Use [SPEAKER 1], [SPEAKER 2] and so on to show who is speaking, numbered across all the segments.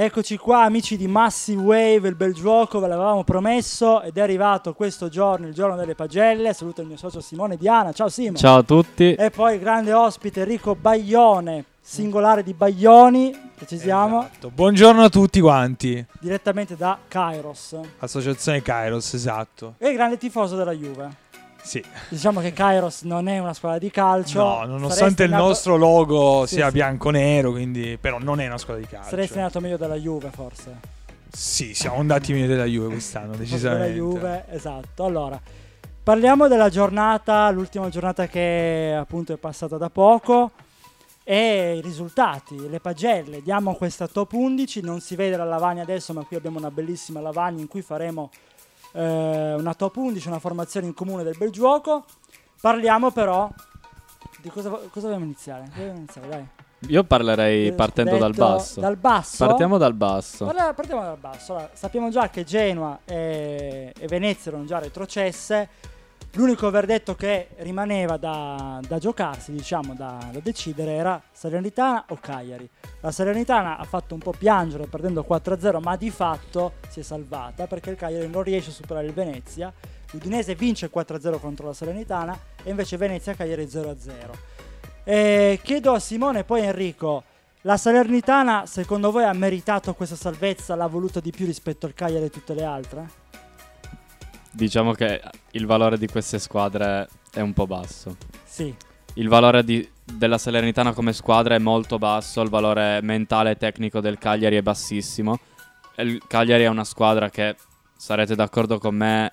[SPEAKER 1] Eccoci qua amici di Massive Wave, il bel gioco, ve l'avevamo promesso ed è arrivato questo giorno, il giorno delle pagelle. Saluto il mio socio Simone Diana, ciao Simo.
[SPEAKER 2] Ciao a tutti.
[SPEAKER 1] E poi il grande ospite Enrico Baglione, singolare di Baglioni, precisiamo,
[SPEAKER 3] Esatto. Buongiorno a tutti quanti.
[SPEAKER 1] direttamente da Kairos.
[SPEAKER 3] Associazione Kairos, esatto.
[SPEAKER 1] E il grande tifoso della Juve.
[SPEAKER 3] Sì.
[SPEAKER 1] Diciamo che Kairos non è una squadra di calcio.
[SPEAKER 3] No, nonostante il
[SPEAKER 1] nato-
[SPEAKER 3] nostro logo
[SPEAKER 1] Sì,
[SPEAKER 3] sia
[SPEAKER 1] sì.
[SPEAKER 3] bianco-nero, quindi però non è una squadra di calcio.
[SPEAKER 1] Saresti nato meglio della Juve forse.
[SPEAKER 3] Sì, siamo andati meglio della Juve quest'anno,
[SPEAKER 1] della
[SPEAKER 3] decisamente.
[SPEAKER 1] Juve, esatto. Allora, parliamo della giornata, l'ultima giornata che appunto è passata da poco e i risultati, le pagelle. Diamo questa top 11, non si vede la lavagna adesso, ma qui abbiamo una bellissima lavagna in cui faremo eh, una top 11, una formazione in comune del bel gioco. Parliamo però di cosa, cosa dobbiamo iniziare? Cosa dobbiamo iniziare? Dai.
[SPEAKER 2] Io parlerei
[SPEAKER 1] Io
[SPEAKER 2] partendo dal basso.
[SPEAKER 1] Dal basso?
[SPEAKER 2] Partiamo dal basso.
[SPEAKER 1] Parla- partiamo dal basso. Allora, sappiamo già che Genoa e, e Venezia erano già retrocesse. L'unico verdetto che rimaneva da, da giocarsi, diciamo, da, da decidere era Salernitana o Cagliari. La Salernitana ha fatto un po' piangere perdendo 4-0, ma di fatto si è salvata perché il Cagliari non riesce a superare il Venezia. L'Udinese vince 4-0 contro la Salernitana e invece Venezia-Cagliari 0-0. Eh, chiedo a Simone e poi a Enrico, la Salernitana secondo voi ha meritato questa salvezza? L'ha voluta di più rispetto al Cagliari e tutte le altre?
[SPEAKER 2] Diciamo che il valore di queste squadre è un po' basso.
[SPEAKER 1] Sì,
[SPEAKER 2] Il valore di- della Salernitana come squadra è molto basso, il valore mentale e tecnico del Cagliari è bassissimo. Il Cagliari è una squadra che, sarete d'accordo con me,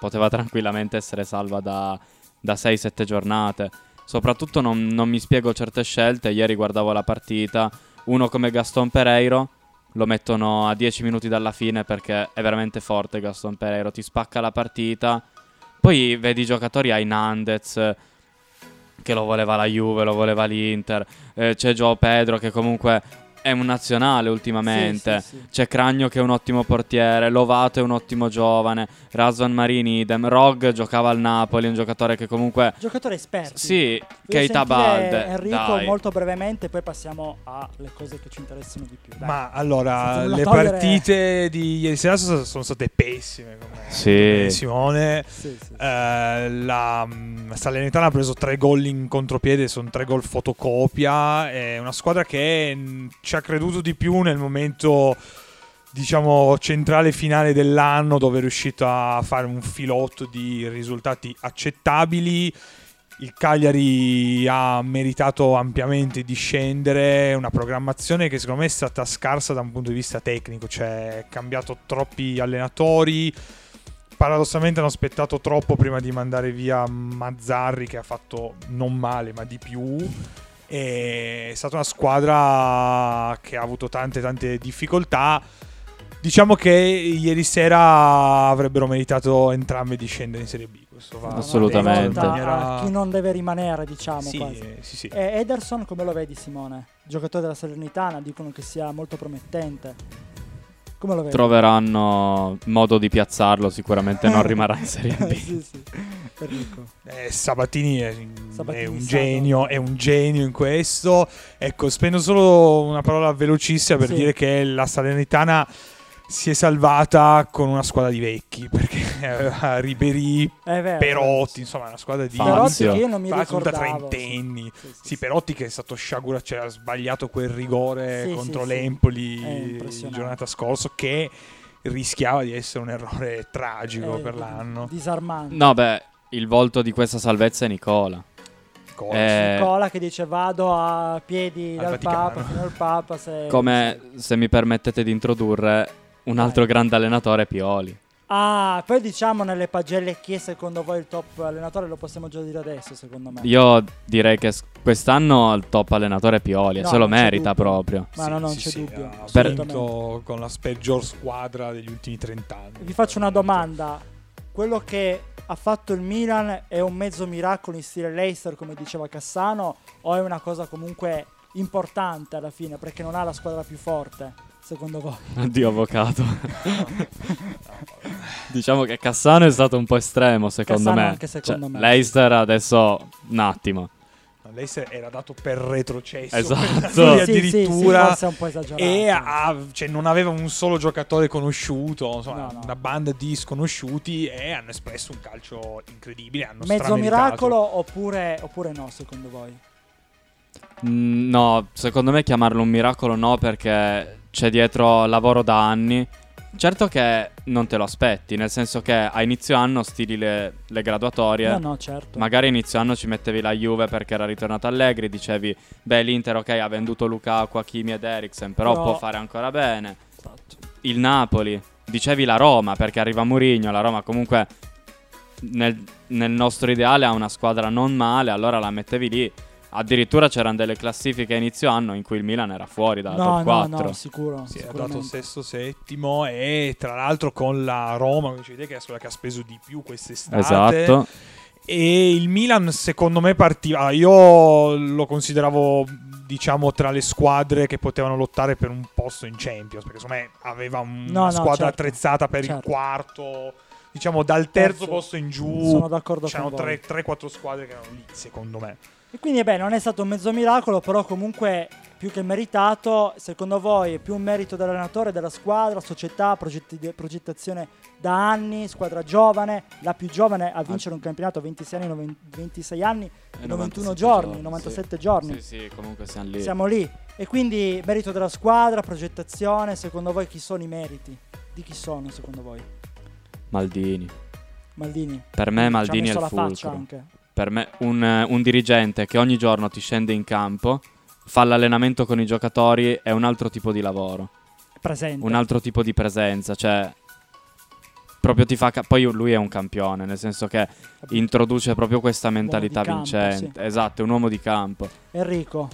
[SPEAKER 2] poteva tranquillamente essere salva da, da 6-7 giornate. Soprattutto non, non mi spiego certe scelte. Ieri guardavo la partita. Uno come Gaston Pereiro lo mettono a 10 minuti dalla fine perché è veramente forte Gaston Pereiro. Ti spacca la partita. Poi vedi i giocatori ai Nandez che lo voleva la Juve, lo voleva l'Inter. Eh, c'è Joao Pedro che comunque è un nazionale ultimamente.
[SPEAKER 1] Sì, sì, sì.
[SPEAKER 2] C'è Cragno che è un ottimo portiere, Lovato è un ottimo giovane, Razvan Marini idem, Rog giocava al Napoli, è un giocatore che comunque...
[SPEAKER 1] Giocatori esperti.
[SPEAKER 2] Sì, Keita Balde,
[SPEAKER 1] Enrico
[SPEAKER 2] dai.
[SPEAKER 1] molto brevemente, poi passiamo alle cose che ci interessano di più. Dai.
[SPEAKER 3] Ma allora, le
[SPEAKER 1] togliere-
[SPEAKER 3] partite di ieri sera sono, sono state pessime. Come
[SPEAKER 2] Sì.
[SPEAKER 3] Simone.
[SPEAKER 1] Sì, sì, sì.
[SPEAKER 3] Eh, la mm, Salernitana ha preso tre gol in contropiede, sono tre gol fotocopia. È una squadra che mm, ci ha creduto di più nel momento, diciamo, centrale finale dell'anno, dove è riuscito a fare un filotto di risultati accettabili. Il Cagliari ha meritato ampiamente di scendere, una programmazione che secondo me è stata scarsa da un punto di vista tecnico, cioè è cambiato troppi allenatori, paradossalmente hanno aspettato troppo prima di mandare via Mazzarri che ha fatto non male ma di più è stata una squadra che ha avuto tante tante difficoltà diciamo che ieri sera avrebbero meritato entrambe di scendere in Serie B questo va
[SPEAKER 2] Assolutamente.
[SPEAKER 3] maniera-
[SPEAKER 1] chi non deve rimanere, diciamo
[SPEAKER 3] sì,
[SPEAKER 1] quasi.
[SPEAKER 3] eh, sì, sì.
[SPEAKER 1] E Ederson come lo vedi Simone? Giocatore della Salernitana, dicono che sia molto promettente. Come lo vedi?
[SPEAKER 2] Troveranno modo di piazzarlo, sicuramente non rimarrà in Serie B.
[SPEAKER 1] sì, sì.
[SPEAKER 3] Eh, Sabatini è,
[SPEAKER 1] Sabatini
[SPEAKER 3] è un genio, è un genio in questo. Ecco, spendo solo una parola velocissima per
[SPEAKER 1] Sì.
[SPEAKER 3] dire che la Salernitana si è salvata con una squadra di vecchi perché aveva Ribery. Perotti, insomma, una squadra di
[SPEAKER 1] Perotti che io non mi ricordavo.
[SPEAKER 3] trentenni.
[SPEAKER 1] Sì, sì,
[SPEAKER 3] Sì,
[SPEAKER 1] sì.
[SPEAKER 3] Perotti che è stato sciagurato, cioè ha sbagliato quel rigore
[SPEAKER 1] Sì,
[SPEAKER 3] contro l'Empoli giornata scorsa che rischiava di essere un errore tragico
[SPEAKER 1] È
[SPEAKER 3] per l'anno.
[SPEAKER 1] Disarmante.
[SPEAKER 2] No, beh, il volto di questa salvezza è Nicola.
[SPEAKER 3] Cosa?
[SPEAKER 2] Eh,
[SPEAKER 1] Nicola che dice vado a piedi
[SPEAKER 3] Al
[SPEAKER 1] dal
[SPEAKER 3] Vaticano.
[SPEAKER 1] Papa fino al Papa. Se,
[SPEAKER 2] Come, se mi permettete di introdurre, un altro
[SPEAKER 1] Vai.
[SPEAKER 2] grande allenatore è Pioli.
[SPEAKER 1] Ah, poi diciamo nelle pagelle chi è secondo voi il top allenatore lo possiamo già dire adesso secondo me.
[SPEAKER 2] Io direi che s- quest'anno il top allenatore è Pioli, e
[SPEAKER 1] No,
[SPEAKER 2] se lo merita
[SPEAKER 1] dubbio.
[SPEAKER 2] proprio.
[SPEAKER 1] Ma no, non c'è dubbio,
[SPEAKER 3] Ha vinto con la peggior squadra degli ultimi 30 anni.
[SPEAKER 1] Vi faccio una domanda. Quello che ha fatto il Milan è un mezzo miracolo in stile Leicester come diceva Cassano o è una cosa comunque importante alla fine perché non ha la squadra più forte secondo voi?
[SPEAKER 2] Addio avvocato. diciamo che Cassano è stato un po' estremo secondo
[SPEAKER 1] Cassano
[SPEAKER 2] me.
[SPEAKER 1] anche secondo
[SPEAKER 2] Cioè,
[SPEAKER 1] me.
[SPEAKER 2] Leicester adesso un attimo.
[SPEAKER 3] l'Eister era dato per retrocesso.
[SPEAKER 2] Esatto.
[SPEAKER 3] per
[SPEAKER 1] Sì, sì, sì,
[SPEAKER 3] addirittura.
[SPEAKER 1] po' esagerato.
[SPEAKER 3] e ha- cioè, non aveva un solo giocatore conosciuto, insomma,
[SPEAKER 1] No, no.
[SPEAKER 3] una banda di sconosciuti e hanno espresso un calcio incredibile. Hanno
[SPEAKER 1] Mezzo miracolo oppure, oppure no, secondo voi?
[SPEAKER 2] Mm, No, secondo me chiamarlo un miracolo no perché c'è dietro lavoro da anni. Certo che non te lo aspetti, nel senso che a inizio anno stili le, le graduatorie.
[SPEAKER 1] No, no, certo.
[SPEAKER 2] Magari a inizio anno ci mettevi la Juve perché era ritornato Allegri, dicevi, beh l'Inter ok ha venduto Lukaku, Hakimi ed Eriksen, però,
[SPEAKER 1] Però-
[SPEAKER 2] può fare ancora bene.
[SPEAKER 1] Esatto.
[SPEAKER 2] Il Napoli, dicevi la Roma perché arriva Mourinho, la Roma comunque nel, nel nostro ideale ha una squadra non male, allora la mettevi lì. Addirittura c'erano delle classifiche a inizio anno in cui il Milan era fuori dalla
[SPEAKER 1] No,
[SPEAKER 2] top
[SPEAKER 1] no,
[SPEAKER 2] 4.
[SPEAKER 1] no, sicuro.
[SPEAKER 3] Si è
[SPEAKER 1] sicuramente.
[SPEAKER 3] dato sesto, settimo e tra l'altro con la Roma, che è la squadra che ha speso di più quest'estate.
[SPEAKER 2] Esatto.
[SPEAKER 3] E il Milan, secondo me, partiva. Io lo consideravo, diciamo, tra le squadre che potevano lottare per un posto in Champions. Perché secondo me aveva un-
[SPEAKER 1] No,
[SPEAKER 3] una
[SPEAKER 1] no,
[SPEAKER 3] squadra
[SPEAKER 1] certo.
[SPEAKER 3] attrezzata per il
[SPEAKER 1] Certo.
[SPEAKER 3] quarto, diciamo, dal terzo,
[SPEAKER 1] Terzo.
[SPEAKER 3] posto in giù.
[SPEAKER 1] Sono d'accordo
[SPEAKER 3] C'erano
[SPEAKER 1] con voi.
[SPEAKER 3] 3-4 squadre che erano lì, secondo me.
[SPEAKER 1] E quindi, beh, non è stato un mezzo miracolo, però comunque più che meritato. Secondo voi è più un merito dell'allenatore, della squadra, società, progetti progettazione da anni, squadra giovane, la più giovane a vincere un campionato a 26 anni, noven- 26 anni
[SPEAKER 2] E
[SPEAKER 1] 91
[SPEAKER 2] 97
[SPEAKER 1] giorni,
[SPEAKER 2] sì.
[SPEAKER 1] 97 giorni.
[SPEAKER 2] Sì, sì, comunque siamo lì.
[SPEAKER 1] Siamo lì. E quindi merito della squadra, progettazione, secondo voi chi sono i meriti? Di chi sono secondo voi?
[SPEAKER 2] Maldini.
[SPEAKER 1] Maldini.
[SPEAKER 2] Per me Maldini è il fulcro.
[SPEAKER 1] anche.
[SPEAKER 2] Per me un, eh, un dirigente che ogni giorno ti scende in campo, fa l'allenamento con i giocatori è un altro tipo di lavoro,
[SPEAKER 1] Presente.
[SPEAKER 2] un altro tipo di presenza, cioè proprio ti fa ca- poi lui è un campione, nel senso che introduce proprio questa mentalità
[SPEAKER 1] campo,
[SPEAKER 2] vincente. Esatto, è un uomo di campo.
[SPEAKER 1] Enrico.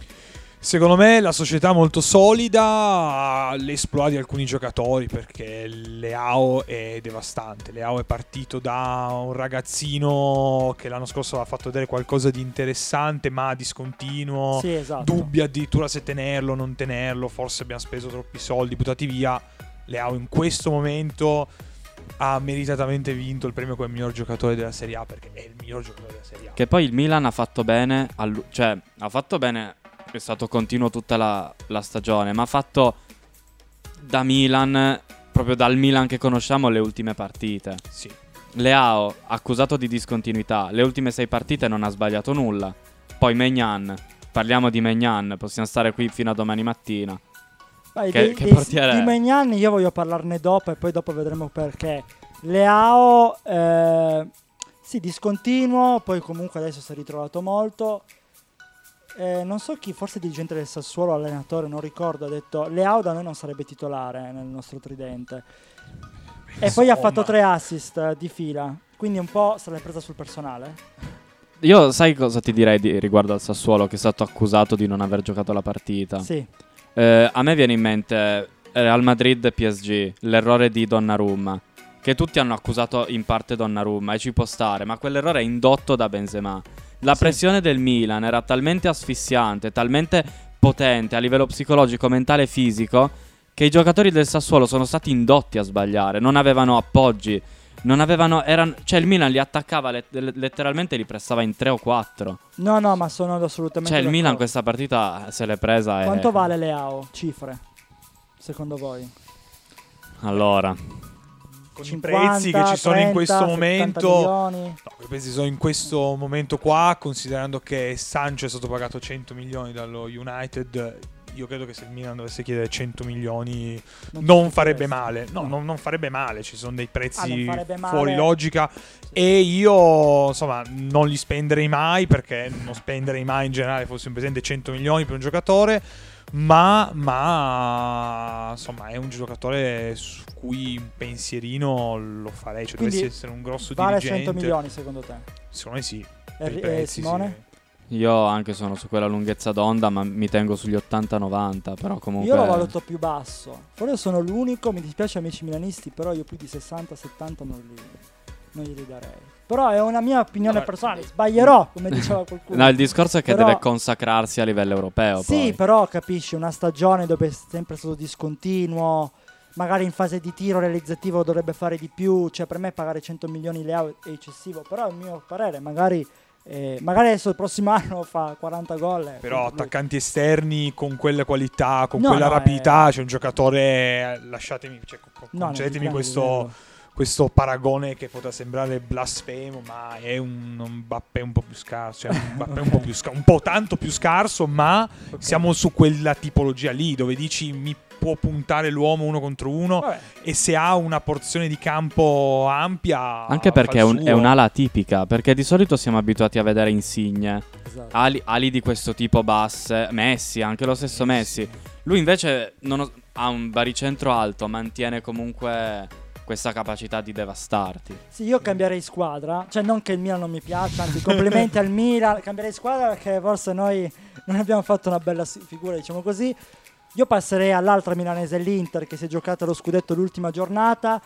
[SPEAKER 3] Secondo me la società molto solida, l'esploit di alcuni giocatori perché Leao è devastante. Leao è partito da un ragazzino che l'anno scorso aveva fatto vedere qualcosa di interessante ma discontinuo,
[SPEAKER 1] Sì, esatto.
[SPEAKER 3] dubbi addirittura se tenerlo o non tenerlo, forse abbiamo speso troppi soldi, buttati via. Leao in questo momento ha meritatamente vinto il premio come miglior giocatore della Serie A perché è il miglior giocatore della Serie A.
[SPEAKER 2] Che poi il Milan ha fatto bene, allu- cioè ha fatto bene, è stato continuo tutta la, la stagione, ma ha fatto da Milan, proprio dal Milan che conosciamo, le ultime partite.
[SPEAKER 3] Sì.
[SPEAKER 2] Leao, accusato di discontinuità, le ultime sei partite non ha sbagliato nulla. Poi Megnan, parliamo di Megnan, possiamo stare qui fino a domani mattina.
[SPEAKER 1] Vai,
[SPEAKER 2] Che-
[SPEAKER 1] dei-
[SPEAKER 2] che portiere
[SPEAKER 1] Di
[SPEAKER 2] è?
[SPEAKER 1] Magnani io voglio parlarne dopo e poi dopo vedremo perché. Leao, eh, sì, discontinuo, poi comunque adesso si è ritrovato molto. Eh, non so chi, forse dirigente del Sassuolo, allenatore, non ricordo, ha detto Leao da noi non sarebbe titolare nel nostro tridente. E poi ha
[SPEAKER 3] Insomma.
[SPEAKER 1] fatto tre assist eh, di fila, quindi un po' se l'è presa sul personale.
[SPEAKER 2] Io sai cosa ti direi di- riguardo al Sassuolo che è stato accusato di non aver giocato la partita?
[SPEAKER 1] Sì,
[SPEAKER 2] Eh, a me viene in mente Real Madrid e PSG, l'errore di Donnarumma, che tutti hanno accusato in parte Donnarumma e ci può stare, ma quell'errore è indotto da Benzema. La
[SPEAKER 1] Sì.
[SPEAKER 2] pressione del Milan era talmente asfissiante, talmente potente a livello psicologico, mentale e fisico, che i giocatori del Sassuolo sono stati indotti a sbagliare, non avevano appoggi, non avevano... Erano, cioè il Milan li attaccava let- letteralmente, li pressava in 3 o 4.
[SPEAKER 1] no, no, ma sono assolutamente.
[SPEAKER 2] Cioè il Milan questa partita se l'è presa e...
[SPEAKER 1] Quanto vale Leao? Cifre, secondo voi?
[SPEAKER 2] Allora...
[SPEAKER 3] Con
[SPEAKER 1] 50,
[SPEAKER 3] i prezzi che ci sono
[SPEAKER 1] 30,
[SPEAKER 3] in questo
[SPEAKER 1] 70
[SPEAKER 3] momento... No, i prezzi sono in questo momento qua, considerando che Sancho è stato pagato 100 milioni dallo United, io credo che se il Milan dovesse chiedere 100 milioni
[SPEAKER 1] Non
[SPEAKER 3] non farebbe
[SPEAKER 1] interessa.
[SPEAKER 3] male. No,
[SPEAKER 1] No.
[SPEAKER 3] Non, non farebbe male, ci sono dei
[SPEAKER 1] Ah,
[SPEAKER 3] prezzi
[SPEAKER 1] male.
[SPEAKER 3] fuori logica e io insomma non li spenderei mai perché non spenderei mai in generale, fosse un presente 100 milioni per un giocatore. Ma, ma insomma è un giocatore su cui un pensierino lo farei, cioè
[SPEAKER 1] Quindi
[SPEAKER 3] dovesse essere un grosso
[SPEAKER 1] Vale
[SPEAKER 3] dirigente.
[SPEAKER 1] 100 milioni secondo te?
[SPEAKER 3] Secondo me sì.
[SPEAKER 1] eh,
[SPEAKER 3] prezzi,
[SPEAKER 1] Simone?
[SPEAKER 3] sì.
[SPEAKER 2] Io anche sono su quella lunghezza d'onda, ma mi tengo sugli 80-90, però comunque...
[SPEAKER 1] Io lo valuto più basso. Forse sono l'unico, mi dispiace amici milanisti, però io più di 60-70 non li, non glieli darei. Però è una mia opinione
[SPEAKER 3] No,
[SPEAKER 1] personale, sbaglierò, come diceva qualcuno.
[SPEAKER 2] No, il discorso è che
[SPEAKER 1] Però-
[SPEAKER 2] deve consacrarsi a livello europeo.
[SPEAKER 1] Sì,
[SPEAKER 2] poi.
[SPEAKER 1] però capisci, una stagione dove è sempre stato discontinuo, magari in fase di tiro realizzativo dovrebbe fare di più, cioè per me pagare 100 milioni Leao è eccessivo, però è il mio parere, magari E magari adesso il prossimo anno fa 40 gol. eh,
[SPEAKER 3] Però
[SPEAKER 1] lui-
[SPEAKER 3] attaccanti esterni con quelle qualità, con
[SPEAKER 1] No,
[SPEAKER 3] quella
[SPEAKER 1] no,
[SPEAKER 3] rapidità, c'è un giocatore, lasciatemi, cioè, co-
[SPEAKER 1] No, no,
[SPEAKER 3] concedetemi
[SPEAKER 1] grande
[SPEAKER 3] questo. Questo paragone che potrà sembrare blasfemo, ma è un, un Mbappé un po' più scarso, cioè un Mbappé un po' più scarso, un po' tanto più scarso, ma
[SPEAKER 1] Ok.
[SPEAKER 3] siamo su quella tipologia lì dove dici mi può puntare l'uomo uno contro uno
[SPEAKER 1] Vabbè,
[SPEAKER 3] e se ha una porzione di campo ampia
[SPEAKER 2] Anche perché è, un- è un'ala tipica, perché di solito siamo abituati a vedere insigne,
[SPEAKER 1] esatto.
[SPEAKER 2] ali, ali di questo tipo basse, Messi, anche lo stesso Messi. Lui invece non ho- ha un baricentro alto, mantiene comunque questa capacità di devastarti.
[SPEAKER 1] Sì, io cambierei squadra, cioè non che il Milan non mi piaccia, anzi complimenti al Milan, cambierei squadra perché forse noi non abbiamo fatto una bella figura, diciamo così. Io passerei all'altra milanese, l'Inter, che si è giocata lo scudetto l'ultima giornata.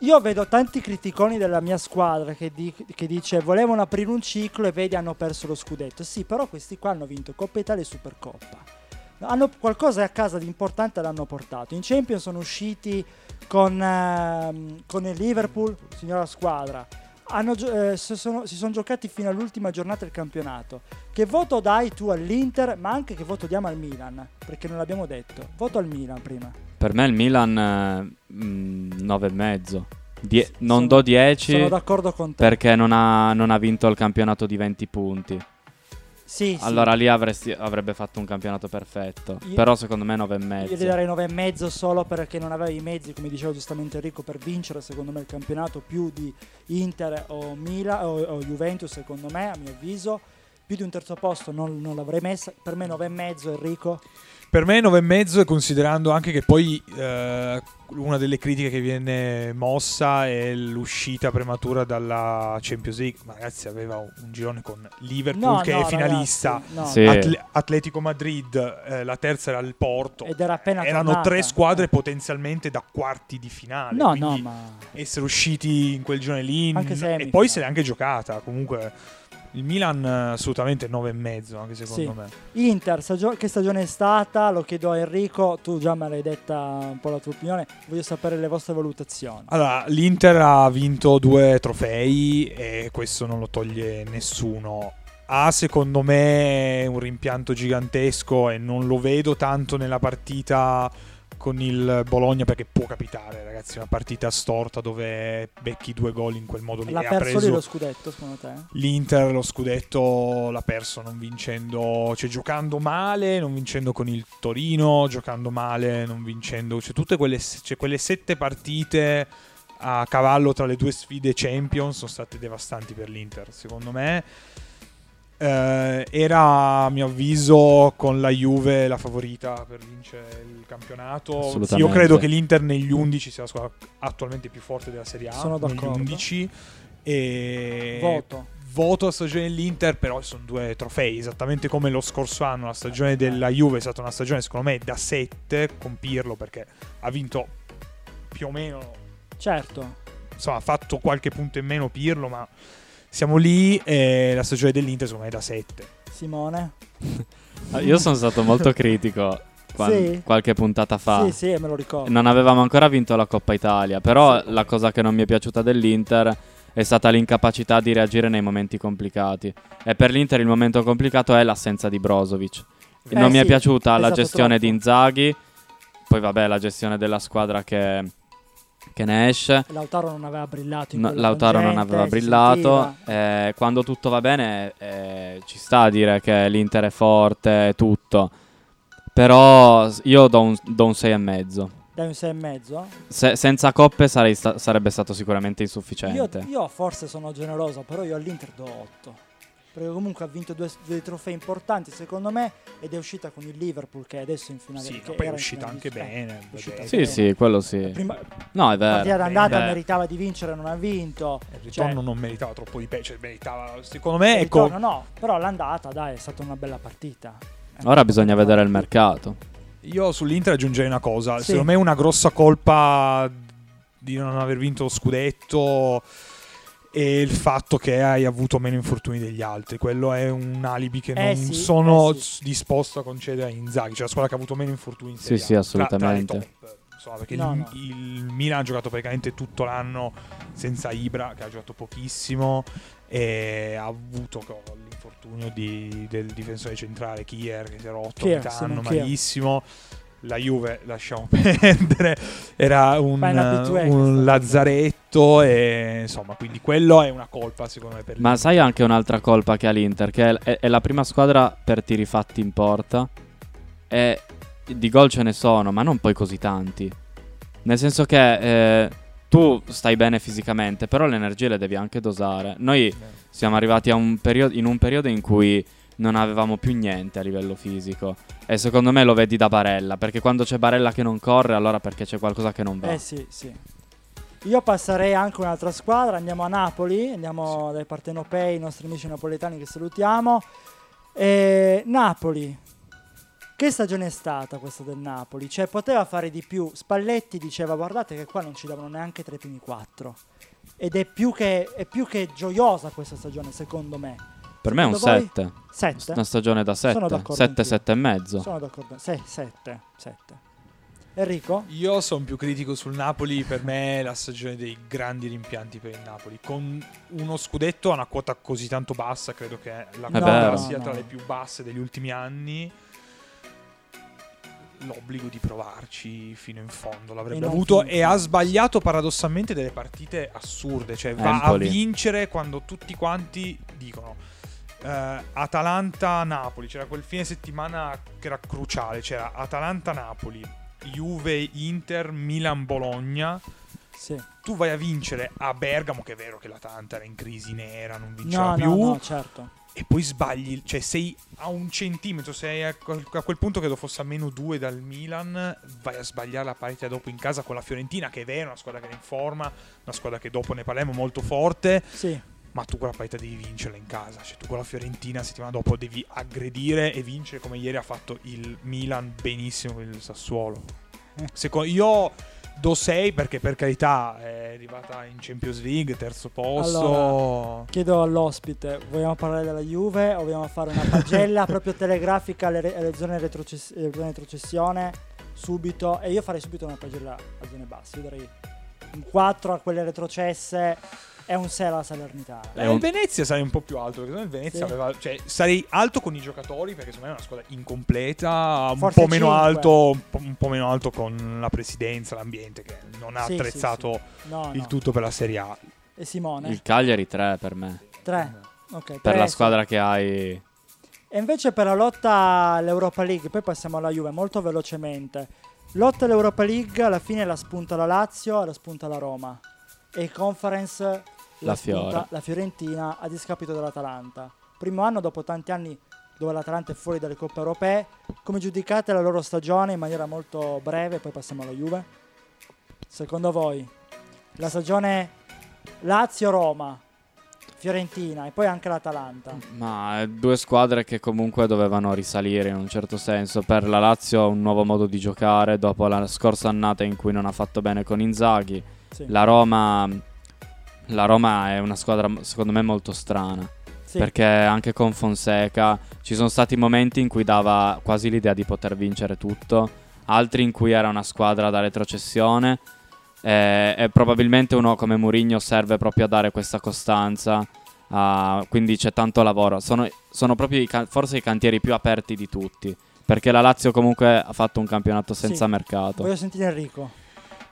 [SPEAKER 1] Io vedo tanti criticoni della mia squadra che, di- che dice volevano aprire un ciclo e vedi hanno perso lo scudetto. Sì, però questi qua hanno vinto Coppa Italia e Supercoppa. Hanno qualcosa a casa di importante l'hanno portato. In Champions sono usciti con, ehm, con il Liverpool, signora squadra. Hanno eh, si, sono, si sono giocati fino all'ultima giornata del campionato. Che voto dai tu all'Inter, ma anche che voto diamo al Milan? Perché non l'abbiamo detto. Voto al Milan prima.
[SPEAKER 2] Per me il Milan eh, mm, 9,5. Die-
[SPEAKER 1] S-
[SPEAKER 2] non
[SPEAKER 1] sono-
[SPEAKER 2] do 10
[SPEAKER 1] Sono d'accordo con te.
[SPEAKER 2] perché non ha, non ha vinto il campionato di 20 punti.
[SPEAKER 1] Sì, sì.
[SPEAKER 2] Allora lì avresti- avrebbe fatto un campionato perfetto.
[SPEAKER 1] Io-
[SPEAKER 2] Però secondo me
[SPEAKER 1] Io gli
[SPEAKER 2] 9,5.
[SPEAKER 1] darei 9,5 solo perché non aveva i mezzi, come diceva giustamente Enrico, per vincere secondo me il campionato più di Inter o, Mila, o, o Juventus, secondo me, a mio avviso. Più di un terzo posto non, non l'avrei messa. Per me 9,5 Enrico.
[SPEAKER 3] Per me 9,5 e considerando anche che poi eh, una delle critiche che viene mossa è l'uscita prematura dalla Champions League. Ma ragazzi aveva un girone con Liverpool
[SPEAKER 1] No,
[SPEAKER 3] che
[SPEAKER 1] no,
[SPEAKER 3] è finalista,
[SPEAKER 1] ragazzi, no.
[SPEAKER 2] Sì.
[SPEAKER 3] Atle- Atletico Madrid, eh, la terza era il Porto.
[SPEAKER 1] Ed era appena
[SPEAKER 3] Erano
[SPEAKER 1] tornata.
[SPEAKER 3] tre squadre potenzialmente da quarti di finale.
[SPEAKER 1] No, no,
[SPEAKER 3] quindi
[SPEAKER 1] ma...
[SPEAKER 3] essere usciti in quel girone lì
[SPEAKER 1] Anche
[SPEAKER 3] n-
[SPEAKER 1] semi,
[SPEAKER 3] e poi
[SPEAKER 1] no.
[SPEAKER 3] se l'è anche giocata. Comunque il Milan eh, assolutamente 9,5 anche secondo
[SPEAKER 1] Sì.
[SPEAKER 3] me.
[SPEAKER 1] Inter, stagio- che stagione è stata? Lo chiedo a Enrico, tu già me l'hai detta un po' la tua opinione, voglio sapere le vostre valutazioni.
[SPEAKER 3] Allora, l'Inter ha vinto due trofei e questo non lo toglie nessuno. Ha secondo me un rimpianto gigantesco e non lo vedo tanto nella partita con il Bologna perché può capitare, ragazzi, una partita storta dove becchi due gol in quel modo lì.
[SPEAKER 1] L'ha
[SPEAKER 3] ha
[SPEAKER 1] perso lì
[SPEAKER 3] preso
[SPEAKER 1] lo scudetto, secondo te?
[SPEAKER 3] l'Inter lo scudetto l'ha perso non vincendo, cioè giocando male, non vincendo con il Torino, giocando male, non vincendo, cioè tutte quelle, cioè quelle sette partite a cavallo tra le due sfide Champions sono state devastanti per l'Inter, secondo me. Eh, era a mio avviso con la Juve la favorita per vincere il campionato. Io credo che l'Inter negli 11 sia la squadra attualmente più forte della Serie A.
[SPEAKER 1] Sono
[SPEAKER 3] negli
[SPEAKER 1] d'accordo.
[SPEAKER 3] 11 e
[SPEAKER 1] Voto.
[SPEAKER 3] voto la stagione dell'Inter, però sono due trofei, esattamente come lo scorso anno. La stagione della Juve è stata una stagione, secondo me, da 7 con Pirlo, perché ha vinto più o meno,
[SPEAKER 1] Certo.
[SPEAKER 3] insomma, ha fatto qualche punto in meno Pirlo, ma siamo lì e la stagione dell'Inter, secondo me, è da 7.
[SPEAKER 1] Simone?
[SPEAKER 2] Ah, Io sono stato molto critico
[SPEAKER 1] Sì?
[SPEAKER 2] qualche puntata fa.
[SPEAKER 1] Sì, sì, me lo ricordo.
[SPEAKER 2] Non avevamo ancora vinto la Coppa Italia, però
[SPEAKER 1] Sì.
[SPEAKER 2] la cosa che non mi è piaciuta dell'Inter è stata l'incapacità di reagire nei momenti complicati. E per l'Inter il momento complicato è l'assenza di Brozovic.
[SPEAKER 1] Eh,
[SPEAKER 2] non mi è
[SPEAKER 1] sì,
[SPEAKER 2] piaciuta
[SPEAKER 1] è
[SPEAKER 2] la gestione
[SPEAKER 1] troppo.
[SPEAKER 2] di Inzaghi, poi vabbè la gestione della squadra che, che ne esce.
[SPEAKER 1] Lautaro non aveva brillato in
[SPEAKER 2] No, Lautaro non aveva brillato. eh, quando tutto va bene, eh, ci sta a dire che l'Inter è forte e tutto. Però io do un, do un 6,5.
[SPEAKER 1] Dai un 6,5?
[SPEAKER 2] Se- senza coppe sta- sarebbe stato sicuramente
[SPEAKER 1] Io,
[SPEAKER 2] insufficiente.
[SPEAKER 1] io forse sono generoso, però io all'Inter do 8. Perché comunque ha vinto due, due trofei importanti secondo me ed è uscita con il Liverpool che è adesso in finale.
[SPEAKER 3] Sì, poi è uscita anche
[SPEAKER 1] di- eh,
[SPEAKER 3] bene.
[SPEAKER 1] è uscita.
[SPEAKER 2] Sì,
[SPEAKER 1] bene.
[SPEAKER 2] sì, quello sì.
[SPEAKER 1] Prima,
[SPEAKER 2] No, è vero.
[SPEAKER 1] partita d'andata meritava di vincere, non ha vinto.
[SPEAKER 3] Il
[SPEAKER 1] Cioè,
[SPEAKER 3] ritorno non meritava troppo di peggio, cioè meritava, secondo me,
[SPEAKER 1] il
[SPEAKER 3] ecco,
[SPEAKER 1] ritorno no, però l'andata dai è stata una bella partita. È
[SPEAKER 2] Ora
[SPEAKER 1] una
[SPEAKER 2] bisogna vedere il
[SPEAKER 1] partita.
[SPEAKER 2] mercato.
[SPEAKER 3] Io sull'Inter aggiungerei una cosa.
[SPEAKER 1] Sì.
[SPEAKER 3] Secondo me una grossa colpa di non aver vinto lo scudetto è il fatto che hai avuto meno infortuni degli altri. Quello è un alibi che
[SPEAKER 1] Eh
[SPEAKER 3] non
[SPEAKER 1] sì,
[SPEAKER 3] sono
[SPEAKER 1] eh sì.
[SPEAKER 3] disposto a concedere a Inzaghi, cioè la squadra che ha avuto meno infortuni in
[SPEAKER 2] Sì,
[SPEAKER 3] Serie
[SPEAKER 2] sì,
[SPEAKER 3] Tra- tra le
[SPEAKER 2] assolutamente.
[SPEAKER 3] top, Sassuolo, perché
[SPEAKER 1] No,
[SPEAKER 3] il,
[SPEAKER 1] no.
[SPEAKER 3] il Milan ha giocato praticamente tutto l'anno senza Ibra, che ha giocato pochissimo, e ha avuto l'infortunio di- del difensore centrale Kier, che si è rotto
[SPEAKER 1] Kier,
[SPEAKER 3] anno
[SPEAKER 1] Kier.
[SPEAKER 3] malissimo. La Juve, lasciamo perdere, era un,
[SPEAKER 1] un abitué
[SPEAKER 3] lazzaretto e insomma, quindi quello è una colpa secondo me per
[SPEAKER 2] Ma
[SPEAKER 3] l'Inter.
[SPEAKER 2] sai anche un'altra colpa che ha l'Inter, che è, è- è la prima squadra per tiri fatti in porta. E di gol ce ne sono, ma non poi così tanti. Nel senso che eh, tu stai bene fisicamente, però le energie le devi anche dosare. Noi siamo arrivati a un periodo, in un periodo in cui non avevamo più niente a livello fisico. E secondo me lo vedi da Barella, perché quando c'è Barella che non corre, allora perché c'è qualcosa che non va.
[SPEAKER 1] Eh sì, sì. Io passerei anche un'altra squadra, andiamo a Napoli, andiamo dai partenopei, i nostri amici napoletani che salutiamo. E Napoli, che stagione è stata questa del Napoli? Cioè poteva fare di più. Spalletti diceva guardate che qua non ci davano neanche tra i primi quattro. Ed è più che, è più che gioiosa questa stagione secondo me.
[SPEAKER 2] per me è un
[SPEAKER 1] secondo voi?
[SPEAKER 2] 7.
[SPEAKER 1] 7?
[SPEAKER 2] Una stagione da
[SPEAKER 1] Sono
[SPEAKER 2] 7.
[SPEAKER 1] d'accordo
[SPEAKER 2] 7,
[SPEAKER 1] anch'io.
[SPEAKER 2] 7 e mezzo.
[SPEAKER 1] Sono d'accordo. 6, 7, 7. Enrico?
[SPEAKER 3] Io sono più critico sul Napoli, per me è la stagione dei grandi rimpianti per il Napoli. Con uno scudetto a una quota così tanto bassa, credo che la quota
[SPEAKER 2] vero.
[SPEAKER 3] sia
[SPEAKER 1] No,
[SPEAKER 3] tra
[SPEAKER 1] no.
[SPEAKER 3] le più basse degli ultimi anni. L'obbligo di provarci fino in fondo
[SPEAKER 1] E
[SPEAKER 3] l'avrebbe
[SPEAKER 1] non
[SPEAKER 3] avuto
[SPEAKER 1] fino in
[SPEAKER 3] e ha sbagliato paradossalmente delle partite assurde. Cioè va
[SPEAKER 2] Empoli.
[SPEAKER 3] a vincere quando tutti quanti dicono eh, Atalanta-Napoli. C'era quel fine settimana che era cruciale. C'era Atalanta-Napoli, Juve-Inter, Milan-Bologna.
[SPEAKER 1] Sì.
[SPEAKER 3] Tu vai a vincere a Bergamo, che è vero che l'Atalanta era in crisi nera, non vinceva
[SPEAKER 1] No,
[SPEAKER 3] più.
[SPEAKER 1] no, no, certo.
[SPEAKER 3] E poi sbagli, cioè sei a un centimetro, sei a, quel- punto credo fosse a meno due dal Milan, vai a sbagliare la partita dopo in casa con la Fiorentina, che è vero, una squadra che è in forma, una squadra che dopo ne parliamo molto forte,
[SPEAKER 1] Sì.
[SPEAKER 3] Ma tu quella partita devi vincerla in casa, cioè tu con la Fiorentina settimana dopo devi aggredire e vincere come ieri ha fatto il Milan benissimo con il Sassuolo.
[SPEAKER 1] Eh.
[SPEAKER 3] Secondo, io do 6 perché per carità è arrivata in Champions League, terzo posto.
[SPEAKER 1] Chiedo all'ospite, vogliamo parlare della Juve o vogliamo fare una pagella proprio telegrafica alle, re- alle zone, retrocess- zone retrocessione subito? E io farei subito una pagella a zone basse, io darei un 4 a quelle retrocesse e un 6 alla Salernitana.
[SPEAKER 3] Eh,
[SPEAKER 2] È un-
[SPEAKER 3] Il Venezia sarei un po' più alto perché secondo me il Venezia
[SPEAKER 1] Sì.
[SPEAKER 3] aveva, cioè, sarei alto con i giocatori perché secondo me è una squadra incompleta, un
[SPEAKER 1] Forse
[SPEAKER 3] po' meno
[SPEAKER 1] cinque.
[SPEAKER 3] alto, un po', un po' meno alto con la presidenza, l'ambiente che non ha
[SPEAKER 1] Sì, sì,
[SPEAKER 3] attrezzato
[SPEAKER 1] No,
[SPEAKER 3] il
[SPEAKER 1] no.
[SPEAKER 3] tutto per la Serie A.
[SPEAKER 1] E Simone?
[SPEAKER 2] Il Cagliari 3 per me.
[SPEAKER 1] 3. Ok,
[SPEAKER 2] Per
[SPEAKER 1] tre,
[SPEAKER 2] la
[SPEAKER 1] sì.
[SPEAKER 2] squadra che hai.
[SPEAKER 1] E invece per la lotta all'Europa League, poi passiamo alla Juve molto velocemente. Lotta all'Europa League, alla fine la spunta la Lazio e la spunta la Roma. E conference la,
[SPEAKER 2] La
[SPEAKER 1] spunta la Fiorentina a discapito dell'Atalanta. Primo anno dopo tanti anni dove l'Atalanta è fuori dalle coppe europee. Come giudicate la loro stagione in maniera molto breve, poi passiamo alla Juve? Secondo voi la stagione Lazio-Roma, Fiorentina e poi anche l'Atalanta.
[SPEAKER 2] Ma eh, due squadre che comunque dovevano risalire in un certo senso. Per la Lazio un nuovo modo di giocare dopo la scorsa annata in cui non ha fatto bene con Inzaghi.
[SPEAKER 1] Sì.
[SPEAKER 2] La Roma, la Roma è una squadra secondo me molto strana.
[SPEAKER 1] Sì.
[SPEAKER 2] Perché anche con Fonseca ci sono stati momenti in cui dava quasi l'idea di poter vincere tutto, altri in cui era una squadra da retrocessione. eh, E, probabilmente uno come Mourinho serve proprio a dare questa costanza. ah, quindi c'è tanto lavoro. Sono, sono proprio i forse i cantieri più aperti di tutti. Perché la Lazio comunque ha fatto un campionato senza
[SPEAKER 1] Sì.
[SPEAKER 2] mercato.
[SPEAKER 1] Voglio sentire Enrico.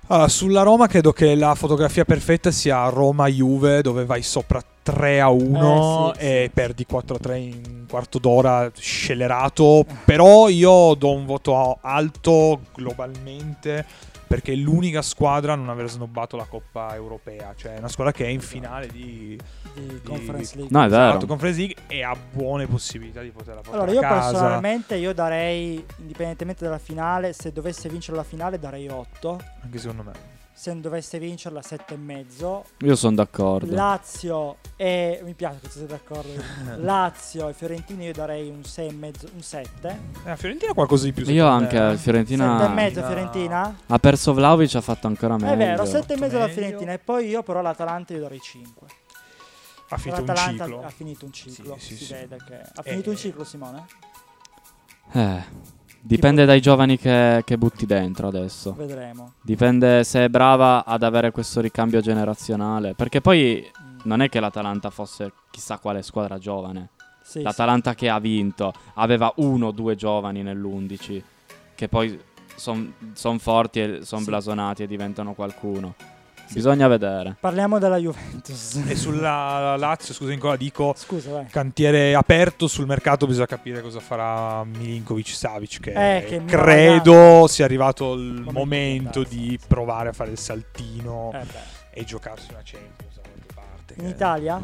[SPEAKER 3] Allora, sulla Roma credo che la fotografia perfetta sia Roma-Juve dove vai sopra 3 a 1
[SPEAKER 1] Eh, sì,
[SPEAKER 3] e
[SPEAKER 1] sì.
[SPEAKER 3] perdi 4 a 3 in un quarto d'ora scellerato. Però io do un voto alto globalmente perché è l'unica squadra a non aver snobbato la Coppa Europea. Cioè è una squadra che è in finale di,
[SPEAKER 1] di Conference League.
[SPEAKER 2] No, è vero.
[SPEAKER 3] esatto, Conference League e ha buone possibilità di poterla portare
[SPEAKER 1] Allora, io
[SPEAKER 3] a casa.
[SPEAKER 1] personalmente io darei, indipendentemente dalla finale, se dovesse vincere la finale darei 8,
[SPEAKER 3] Anche secondo me.
[SPEAKER 1] Se dovesse vincerla 7,5.
[SPEAKER 2] Io sono d'accordo.
[SPEAKER 1] Lazio e mi piace che tu sei d'accordo. Lazio e Fiorentina io darei un 6,5, un 7.
[SPEAKER 3] Eh, la Fiorentina qualcosa di più.
[SPEAKER 2] Io anche,
[SPEAKER 3] me, eh.
[SPEAKER 2] Fiorentina
[SPEAKER 1] 7,5
[SPEAKER 3] No.
[SPEAKER 1] Fiorentina?
[SPEAKER 2] ha perso Vlaovic, ha fatto ancora meglio.
[SPEAKER 1] È vero, 7,5 la
[SPEAKER 3] meglio.
[SPEAKER 1] Fiorentina e poi io però l'Atalanta io darei 5.
[SPEAKER 3] Ha finito un ciclo.
[SPEAKER 1] ha finito un ciclo,
[SPEAKER 3] Sì, sì,
[SPEAKER 1] si
[SPEAKER 3] sì.
[SPEAKER 1] vede che ha
[SPEAKER 3] Eh,
[SPEAKER 1] finito un ciclo Simone?
[SPEAKER 2] Eh, Dipende dai giovani che, che butti dentro adesso.
[SPEAKER 1] Vedremo.
[SPEAKER 2] Dipende se è brava ad avere questo ricambio generazionale. Perché poi
[SPEAKER 1] Mm,
[SPEAKER 2] non è che l'Atalanta fosse chissà quale squadra giovane.
[SPEAKER 1] sì, sì.
[SPEAKER 2] L'Atalanta che ha vinto aveva uno o due giovani nell'11 che poi sono forti e sono
[SPEAKER 1] Sì.
[SPEAKER 2] blasonati e diventano qualcuno.
[SPEAKER 1] Sì.
[SPEAKER 2] Bisogna vedere.
[SPEAKER 1] Parliamo della Juventus.
[SPEAKER 3] E sulla Lazio, scusa ancora, dico
[SPEAKER 1] Scusa, vai.
[SPEAKER 3] cantiere aperto sul mercato, bisogna capire cosa farà Milinkovic Savic che,
[SPEAKER 1] Eh, che
[SPEAKER 3] credo sia arrivato il
[SPEAKER 1] Momento
[SPEAKER 3] momento
[SPEAKER 1] di
[SPEAKER 3] provare a fare il saltino
[SPEAKER 1] Eh
[SPEAKER 3] e giocarsi una Champions da qualche parte.
[SPEAKER 1] In
[SPEAKER 3] che-
[SPEAKER 1] Italia?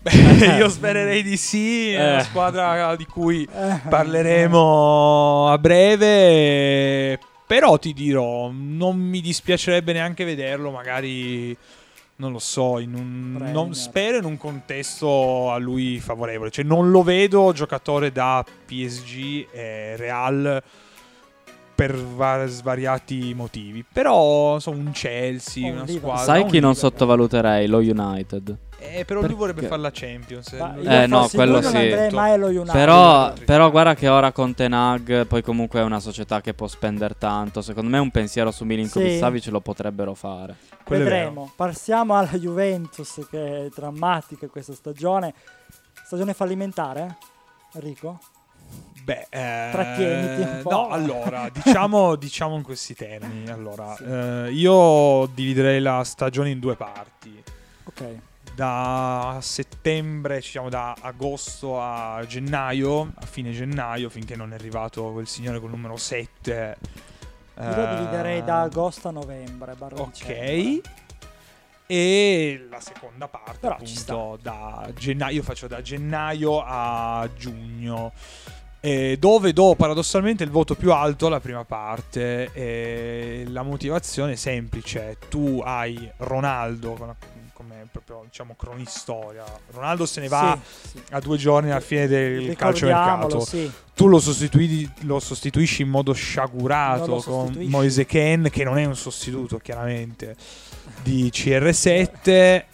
[SPEAKER 3] Beh, io spererei di sì, è una
[SPEAKER 2] Eh.
[SPEAKER 3] squadra di cui
[SPEAKER 1] Eh,
[SPEAKER 3] parleremo a breve. Però ti dirò, non mi dispiacerebbe neanche vederlo, magari non lo so, in un, non, spero in un contesto a lui favorevole. Cioè, non lo vedo giocatore da PSG e Real per va- svariati motivi. Però, insomma, un Chelsea,
[SPEAKER 1] O un
[SPEAKER 3] una
[SPEAKER 1] Liverpool.
[SPEAKER 3] squadra.
[SPEAKER 2] Sai chi non sottovaluterei? Lo United.
[SPEAKER 3] Eh, però lui vorrebbe
[SPEAKER 2] Perché?
[SPEAKER 3] fare la Champions.
[SPEAKER 1] Io
[SPEAKER 2] Eh, no, quello sì. Però, però guarda che ora con Tenag poi comunque è una società che può spendere tanto. Secondo me un pensiero su Milinkovic
[SPEAKER 1] Sì.
[SPEAKER 2] Savic lo potrebbero fare.
[SPEAKER 3] Quello.
[SPEAKER 1] Vedremo. Passiamo alla Juventus che è drammatica questa stagione. Stagione fallimentare? Enrico?
[SPEAKER 3] Beh, eh,
[SPEAKER 1] Trattieniti un po'.
[SPEAKER 3] No, allora, diciamo, diciamo in questi termini. Allora,
[SPEAKER 1] Sì.
[SPEAKER 3] eh, io dividerei la stagione in due parti.
[SPEAKER 1] Ok.
[SPEAKER 3] Da settembre, diciamo da agosto a gennaio, a fine gennaio, finché non è arrivato quel signore col numero 7.
[SPEAKER 1] Io lo dividerei da agosto a novembre. dicembre.
[SPEAKER 3] Ok. E la seconda parte,
[SPEAKER 1] Però
[SPEAKER 3] appunto, da gennaio, io faccio da gennaio a giugno. Eh, dove do paradossalmente il voto più alto alla prima parte. e la motivazione è semplice: tu hai Ronaldo con- come proprio diciamo cronistoria. Ronaldo se ne va
[SPEAKER 1] Sì, sì.
[SPEAKER 3] a due giorni alla fine del
[SPEAKER 1] Ricordiamolo,
[SPEAKER 3] calciomercato
[SPEAKER 1] sì.
[SPEAKER 3] tu lo, lo sostituisci in modo sciagurato
[SPEAKER 1] lo
[SPEAKER 3] con. Moise Ken, che non è un sostituto chiaramente di CR7.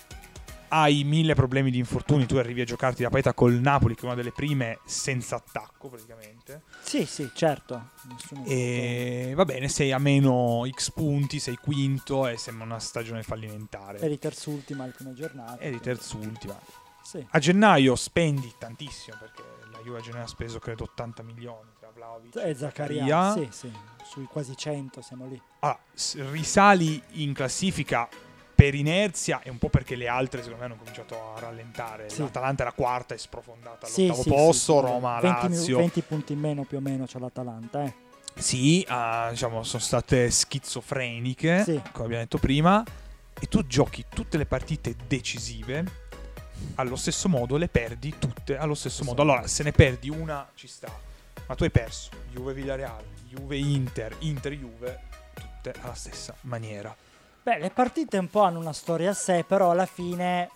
[SPEAKER 3] Hai mille problemi di infortuni. Tu arrivi a giocarti la partita col Napoli, che è una delle prime senza attacco praticamente.
[SPEAKER 1] Sì, sì, certo. Nessuno
[SPEAKER 3] E va bene, sei a meno X punti, sei quinto e sembra una stagione fallimentare.
[SPEAKER 1] Eri terzultima prime giornate.
[SPEAKER 3] Eri terzultima.
[SPEAKER 1] Sì.
[SPEAKER 3] A gennaio spendi tantissimo perché la Juve a gennaio ha speso credo 80 milioni tra Vlaovic
[SPEAKER 1] E Zaccaria, sì, sì. Sui quasi 100 siamo lì.
[SPEAKER 3] Allora, s- risali in classifica per inerzia e un po' perché le altre secondo me hanno cominciato a rallentare.
[SPEAKER 1] Sì.
[SPEAKER 3] L'Atalanta era quarta e sprofondata all'ottavo
[SPEAKER 1] sì,
[SPEAKER 3] posto,
[SPEAKER 1] sì.
[SPEAKER 3] Roma,
[SPEAKER 1] 20, minu-
[SPEAKER 3] Lazio.
[SPEAKER 1] 20 punti in meno più o meno c'è l'Atalanta, eh.
[SPEAKER 3] Sì, ah, diciamo sono state schizofreniche, come abbiamo detto prima, e tu giochi tutte le partite decisive allo stesso modo, le perdi tutte allo stesso modo. Allora, se ne perdi una ci sta, ma tu hai perso Juve Villarreal, Juve Inter, Inter Juve, tutte alla stessa maniera.
[SPEAKER 1] Beh, le partite un po' hanno una storia a sé, però alla fine,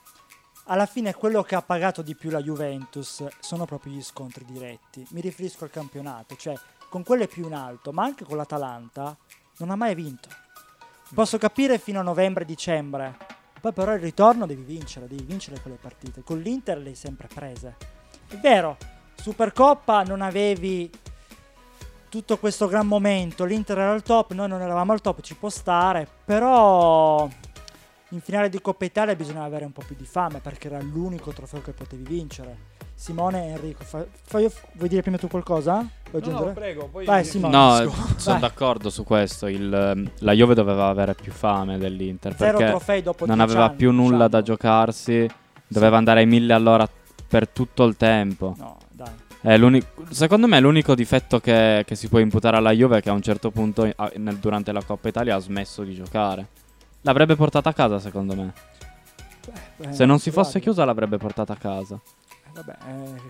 [SPEAKER 1] alla fine quello che ha pagato di più la Juventus sono proprio gli scontri diretti. Mi riferisco al campionato, cioè con quelle più in alto, ma anche con l'Atalanta, non ha mai vinto. Posso capire fino a novembre-dicembre, poi però il ritorno devi vincere, devi vincere quelle partite. Con l'Inter le hai sempre prese. È vero, Supercoppa non avevi tutto questo gran momento, l'Inter era al top, noi non eravamo al top, ci può stare, però in finale di Coppa Italia bisogna avere un po' più di fame perché era l'unico trofeo che potevi vincere. Simone e Enrico, fa- fa- io- vuoi dire prima tu qualcosa? Vuoi aggiungere?
[SPEAKER 3] prego, poi
[SPEAKER 1] Vai, Simone.
[SPEAKER 2] No, sono d'accordo su questo. Il, ehm, la Juve doveva avere più fame dell'Inter
[SPEAKER 1] Zero
[SPEAKER 2] perché
[SPEAKER 1] trofei dopo
[SPEAKER 2] non
[SPEAKER 1] 10
[SPEAKER 2] aveva
[SPEAKER 1] anni,
[SPEAKER 2] più nulla
[SPEAKER 1] diciamo.
[SPEAKER 2] da giocarsi. Doveva andare ai mille all'ora per tutto il tempo.
[SPEAKER 1] No,
[SPEAKER 2] secondo me l'unico difetto che, che si può imputare alla Juve è che a un certo punto nel- durante la Coppa Italia ha smesso di giocare. L'avrebbe portata a casa secondo me.
[SPEAKER 1] Eh,
[SPEAKER 2] Se non si fosse chiusa l'avrebbe portata a casa.
[SPEAKER 1] Eh, Vabbè, eh,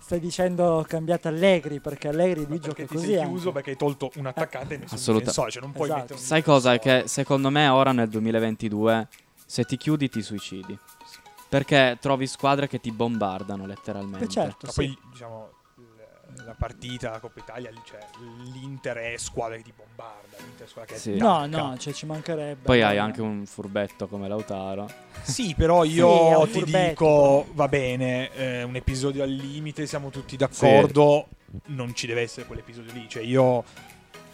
[SPEAKER 1] stai dicendo cambiate Allegri perché Allegri gioca
[SPEAKER 3] ti
[SPEAKER 1] così.
[SPEAKER 3] sei
[SPEAKER 1] anche.
[SPEAKER 3] chiuso perché hai tolto un attaccante e hai messo un
[SPEAKER 2] Assoluta-
[SPEAKER 3] difensore, cioè non puoi
[SPEAKER 1] Esatto.
[SPEAKER 3] mettere un
[SPEAKER 2] Sai cosa? È che secondo me ora nel 2022 se ti chiudi ti suicidi. Perché trovi squadre che ti bombardano letteralmente.
[SPEAKER 1] Beh, certo,
[SPEAKER 3] Ma
[SPEAKER 1] sì.
[SPEAKER 3] poi diciamo la partita la Coppa Italia cioè, l'Inter è squadra che ti bombarda, l'Inter è squadra che
[SPEAKER 2] Sì.
[SPEAKER 1] No, no, cioè ci mancherebbe.
[SPEAKER 2] Poi hai anche un furbetto come Lautaro.
[SPEAKER 3] Sì, però
[SPEAKER 1] Sì,
[SPEAKER 3] io
[SPEAKER 1] un
[SPEAKER 3] ti
[SPEAKER 1] furbetto,
[SPEAKER 3] dico, va bene, eh, un episodio al limite, siamo tutti d'accordo, non ci deve essere quell'episodio lì. Cioè, io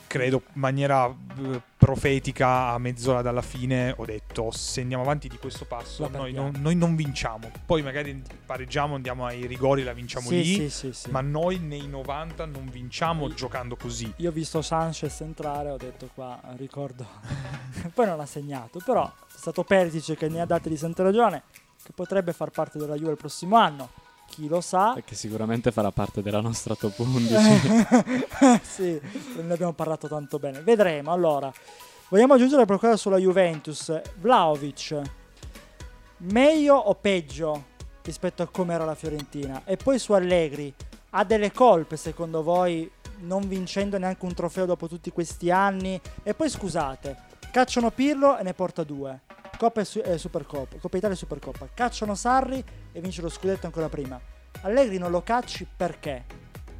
[SPEAKER 3] credo in maniera eh, profetica a mezz'ora dalla fine ho detto se andiamo avanti di questo passo noi non, noi non vinciamo poi magari pareggiamo andiamo ai rigori la vinciamo
[SPEAKER 1] Sì,
[SPEAKER 3] lì
[SPEAKER 1] sì, sì,
[SPEAKER 3] ma noi nei 90 non vinciamo giocando così
[SPEAKER 1] Io ho visto Sanchez entrare, ho detto qua, ricordo. Poi non ha segnato, però è stato Perisic che ne ha date di santa ragione, che potrebbe far parte della Juve il prossimo anno. Chi lo sa?
[SPEAKER 2] Che sicuramente farà parte della nostra top 11.
[SPEAKER 1] sì, ne abbiamo parlato tanto bene. Vedremo. Allora, vogliamo aggiungere qualcosa sulla Juventus? Vlaovic, meglio o peggio rispetto a come era la Fiorentina? E poi su Allegri, ha delle colpe secondo voi non vincendo neanche un trofeo dopo tutti questi anni? E poi scusate, cacciano Pirlo e ne porta due. Coppa e, su- e Supercoppa, Coppa Italia e Supercoppa. Cacciano Sarri e vince lo scudetto ancora prima. Allegri non lo cacci perché?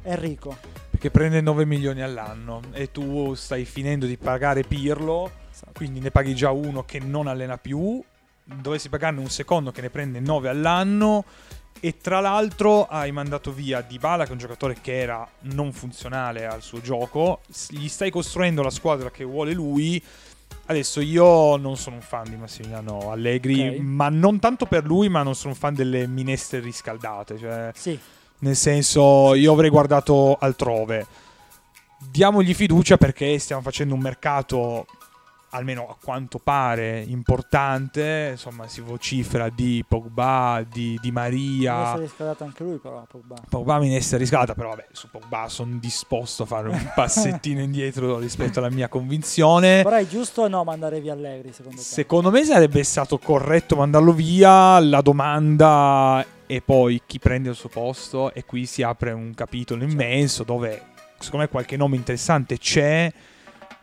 [SPEAKER 1] Enrico.
[SPEAKER 3] perché prende 9 milioni all'anno e tu stai finendo di pagare Pirlo quindi ne paghi già uno che non allena più dovessi pagarne un secondo che ne prende 9 all'anno e tra l'altro hai mandato via Dybala che è un giocatore che era non funzionale al suo gioco gli stai costruendo la squadra che vuole lui adesso io non sono un fan di Massimiliano Allegri
[SPEAKER 1] Ok.
[SPEAKER 3] ma non tanto per lui ma non sono un fan delle minestre riscaldate cioè
[SPEAKER 1] Sì,
[SPEAKER 3] nel senso, io avrei guardato altrove. Diamogli fiducia perché stiamo facendo un mercato, almeno a quanto pare, importante. Insomma, si vocifera di Pogba, di, di
[SPEAKER 1] deve
[SPEAKER 3] Maria.
[SPEAKER 1] essere riscaldato anche lui però, Pogba.
[SPEAKER 3] Pogba mi essere riscaldata, però vabbè, su Pogba sono disposto a fare un passettino indietro rispetto alla mia convinzione.
[SPEAKER 1] Però è giusto o no mandare via Allegri secondo te?
[SPEAKER 3] Secondo me sarebbe stato corretto mandarlo via. La domanda è poi chi prende il suo posto e qui si apre un capitolo
[SPEAKER 1] Certo.
[SPEAKER 3] immenso dove secondo me qualche nome interessante c'è,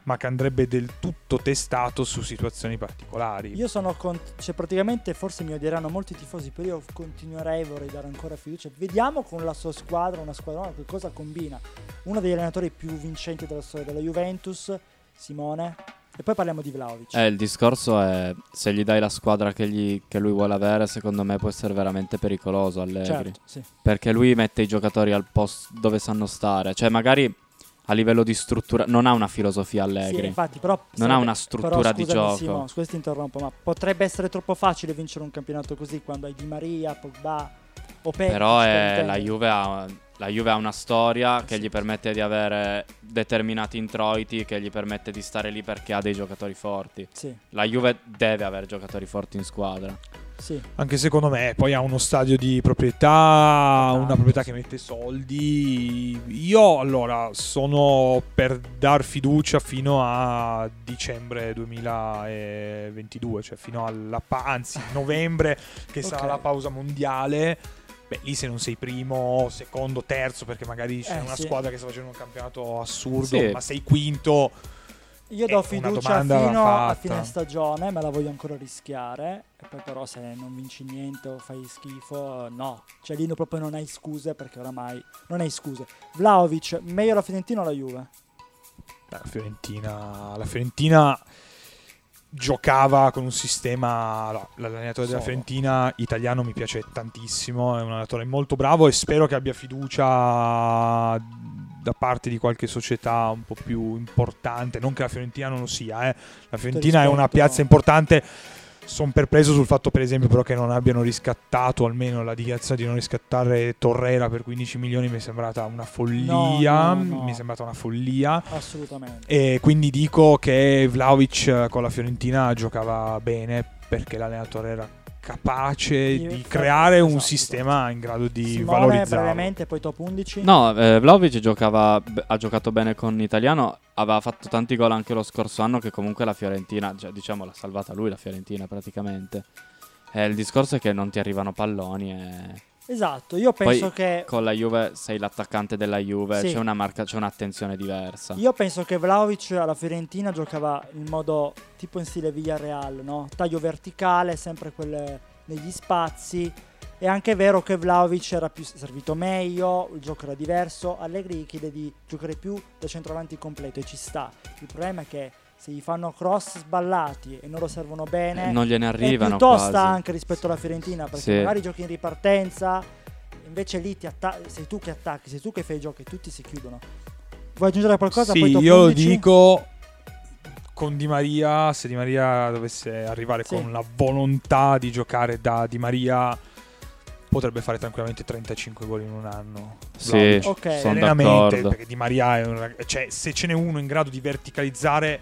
[SPEAKER 3] ma che andrebbe del tutto testato su situazioni particolari.
[SPEAKER 1] Io sono con... cioè praticamente forse mi odieranno molti tifosi, però io continuerei, vorrei dare ancora fiducia. Vediamo con la sua squadra, una squadra che cosa combina. Uno degli allenatori più vincenti della storia della Juventus, Simone. E poi parliamo di Vlaovic.
[SPEAKER 2] Eh, il discorso è se gli dai la squadra che, gli- che lui vuole avere, secondo me può essere veramente pericoloso Allegri.
[SPEAKER 1] certo, sì.
[SPEAKER 2] Perché lui mette i giocatori al posto dove sanno stare. Cioè, magari a livello di struttura. Non ha una filosofia
[SPEAKER 1] Sì,
[SPEAKER 2] Allegri.
[SPEAKER 1] infatti, però
[SPEAKER 2] Non ha una struttura
[SPEAKER 1] però,
[SPEAKER 2] di gioco.
[SPEAKER 1] Simo, scusa ti interrompo, ma potrebbe essere troppo facile vincere un campionato così quando hai Di Maria, Pogba o Perisic.
[SPEAKER 2] Però
[SPEAKER 1] per
[SPEAKER 2] è- la, Juve ha, la Juve ha una storia che
[SPEAKER 1] Sì.
[SPEAKER 2] gli permette di avere determinati introiti, che gli permette di stare lì perché ha dei giocatori forti.
[SPEAKER 1] Sì,
[SPEAKER 2] La Juve deve avere giocatori forti in squadra.
[SPEAKER 1] Sì.
[SPEAKER 3] Anche secondo me, poi ha uno stadio di proprietà,
[SPEAKER 1] Tanto,
[SPEAKER 3] una proprietà che mette soldi. Io allora sono per dar fiducia fino a dicembre 2022, cioè fino alla pa- anzi novembre che sarà
[SPEAKER 1] Ok.
[SPEAKER 3] la pausa mondiale. Beh, lì se non sei primo, secondo, terzo, perché magari c'è
[SPEAKER 1] Eh,
[SPEAKER 3] una
[SPEAKER 1] sì.
[SPEAKER 3] squadra che sta facendo un campionato assurdo,
[SPEAKER 2] Sì.
[SPEAKER 3] ma sei quinto.
[SPEAKER 1] Io do
[SPEAKER 3] una
[SPEAKER 1] fiducia fino a fine stagione, me la voglio ancora rischiare. E poi però se non vinci niente o fai schifo, no. Cioè lì no- proprio non hai scuse perché oramai non hai scuse. Vlaovic, meglio la Fiorentina o la Juve?
[SPEAKER 3] La Fiorentina, la Fiorentina giocava con un sistema. no, l'allenatore della. Fiorentina italiano mi piace tantissimo. È un allenatore molto bravo e spero che abbia fiducia da parte di qualche società un po' più importante. Non che la Fiorentina non lo sia, eh. la Fiorentina è una
[SPEAKER 1] rispetto.
[SPEAKER 3] piazza importante. Sono perplesso sul fatto, per esempio, però che non abbiano riscattato, almeno la dichiarazione di non riscattare Torrera per 15 milioni mi è sembrata una follia.
[SPEAKER 1] No, no, no.
[SPEAKER 3] Mi è sembrata una follia.
[SPEAKER 1] Assolutamente.
[SPEAKER 3] E quindi dico che Vlaovic eh, con la Fiorentina giocava bene perché l'allenatore era capace
[SPEAKER 1] Di
[SPEAKER 3] di creare un
[SPEAKER 1] esatto,
[SPEAKER 3] sistema in grado di
[SPEAKER 1] Simone,
[SPEAKER 3] valorizzarlo.
[SPEAKER 1] brevemente, poi top 11.
[SPEAKER 2] No, eh, Vlaovic giocava, ha giocato bene con Italiano, aveva fatto tanti gol anche lo scorso anno che comunque la Fiorentina, cioè, diciamo l'ha salvata lui la Fiorentina praticamente. Eh, il discorso è che non ti arrivano palloni e
[SPEAKER 1] Esatto, io penso
[SPEAKER 2] Poi,
[SPEAKER 1] che
[SPEAKER 2] con la Juve sei l'attaccante della Juve,
[SPEAKER 1] Sì.
[SPEAKER 2] c'è una marca, c'è un'attenzione diversa.
[SPEAKER 1] Io penso che Vlaovic alla Fiorentina giocava in modo tipo in stile Villarreal, no? Taglio verticale, sempre quelle negli spazi. È anche vero che Vlaovic era più servito meglio, il gioco era diverso. Allegri chiede di giocare più da centravanti completo e ci sta. Il problema è che se gli fanno cross sballati e non lo servono bene,
[SPEAKER 2] non gliene
[SPEAKER 1] è
[SPEAKER 2] arrivano
[SPEAKER 1] più tosta
[SPEAKER 2] quasi.
[SPEAKER 1] anche rispetto alla Fiorentina perché
[SPEAKER 2] Sì.
[SPEAKER 1] magari giochi in ripartenza invece lì ti atta- sei tu che attacchi, sei tu che fai i giochi, tutti si chiudono. Vuoi aggiungere qualcosa?
[SPEAKER 3] Sì,
[SPEAKER 1] Poi top
[SPEAKER 3] io lo
[SPEAKER 1] 11?
[SPEAKER 3] dico con Di Maria, se Di Maria dovesse arrivare
[SPEAKER 1] Sì.
[SPEAKER 3] con la volontà di giocare da Di Maria, potrebbe fare tranquillamente 35 gol in un anno.
[SPEAKER 2] Sì,
[SPEAKER 3] Vlahovic.
[SPEAKER 1] Ok.
[SPEAKER 2] sono
[SPEAKER 3] Serenamente,
[SPEAKER 2] d'accordo.
[SPEAKER 3] perché Di Maria è un rag- cioè, se ce n'è uno in grado di verticalizzare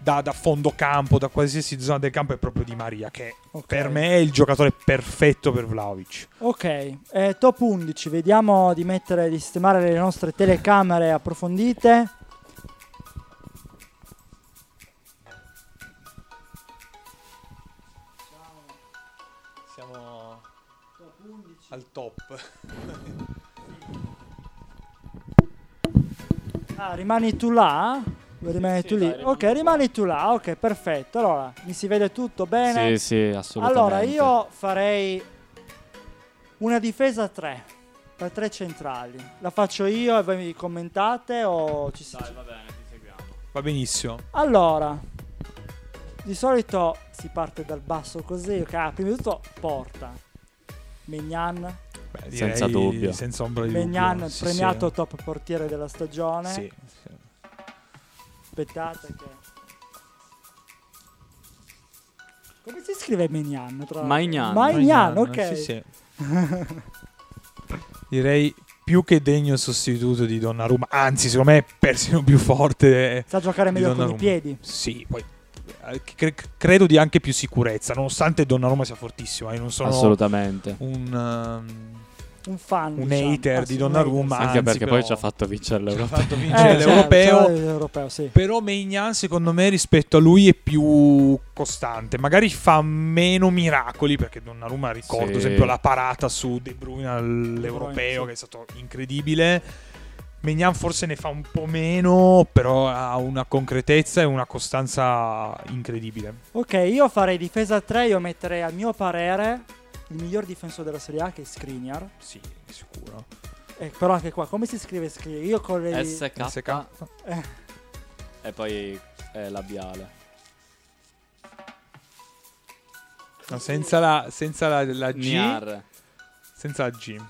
[SPEAKER 3] da, da fondo campo, da qualsiasi zona del campo, è proprio Di Maria, che
[SPEAKER 1] Ok.
[SPEAKER 3] per me è il giocatore perfetto per Vlaovic.
[SPEAKER 1] Ok, eh, top 11, vediamo di mettere, di sistemare le nostre telecamere approfondite.
[SPEAKER 3] Siamo al top.
[SPEAKER 1] Ah, rimani tu là?
[SPEAKER 2] Sì,
[SPEAKER 1] tu lì?
[SPEAKER 2] rimani
[SPEAKER 1] ok, rimani tu là. Ok, perfetto. Allora, mi si vede tutto bene?
[SPEAKER 2] Sì, sì, assolutamente.
[SPEAKER 1] allora, io farei una difesa a 3 per tre centrali. La faccio io e voi mi commentate o ci si...
[SPEAKER 2] Dai, va bene, ti seguiamo.
[SPEAKER 3] Va benissimo.
[SPEAKER 1] Allora, di solito si parte dal basso così. Ok, ah, prima di tutto porta. Megnan,
[SPEAKER 3] Beh,
[SPEAKER 2] Senza dubbio.
[SPEAKER 3] Senza ombra di
[SPEAKER 1] Megnan
[SPEAKER 3] dubbio. Sì,
[SPEAKER 1] premiato
[SPEAKER 3] sì.
[SPEAKER 1] top portiere della stagione.
[SPEAKER 3] Sì, sì.
[SPEAKER 1] Aspettate che... Come si scrive Megnan? Tra...
[SPEAKER 2] Maignan.
[SPEAKER 1] Maignan,
[SPEAKER 3] Maignan,
[SPEAKER 1] ok.
[SPEAKER 3] sì, sì. Direi più che degno sostituto di Donnarumma, anzi secondo me è persino più forte.
[SPEAKER 1] Sa giocare meglio con i piedi.
[SPEAKER 3] Sì, poi eh, cre- credo di anche più sicurezza, nonostante Donnarumma sia fortissimo. Io non sono
[SPEAKER 2] Assolutamente.
[SPEAKER 3] un, um,
[SPEAKER 1] Un fan.
[SPEAKER 3] un
[SPEAKER 1] diciamo.
[SPEAKER 3] hater
[SPEAKER 1] Ah,
[SPEAKER 3] di Donnarumma.
[SPEAKER 2] Anche
[SPEAKER 3] anzi,
[SPEAKER 2] perché
[SPEAKER 3] però-
[SPEAKER 2] poi ci ha fatto vincere l'Europa.
[SPEAKER 3] fatto
[SPEAKER 1] sì.
[SPEAKER 3] vincere
[SPEAKER 1] Eh,
[SPEAKER 3] l'europeo.
[SPEAKER 1] certo, l'europeo, sì.
[SPEAKER 3] Però Maignan secondo me rispetto a lui è più costante. Magari fa meno miracoli perché Donnarumma ricordo
[SPEAKER 2] Sì.
[SPEAKER 3] ad esempio la parata su De Bruyne all'europeo
[SPEAKER 1] sì.
[SPEAKER 3] che è stato incredibile. Maignan forse ne fa un po' meno, però ha una concretezza e una costanza incredibile.
[SPEAKER 1] Ok, io farei difesa a 3, io metterei a mio parere il miglior difensore della Serie A che è Skriniar.
[SPEAKER 3] Sì, di sicuro.
[SPEAKER 1] Eh, però anche qua, come si scrive Skriniar? Io con le...
[SPEAKER 2] SK
[SPEAKER 3] SK.
[SPEAKER 1] Eh,
[SPEAKER 2] e poi eh, labiale.
[SPEAKER 3] No, senza la, senza la, la G.
[SPEAKER 2] Niar.
[SPEAKER 3] Senza la G.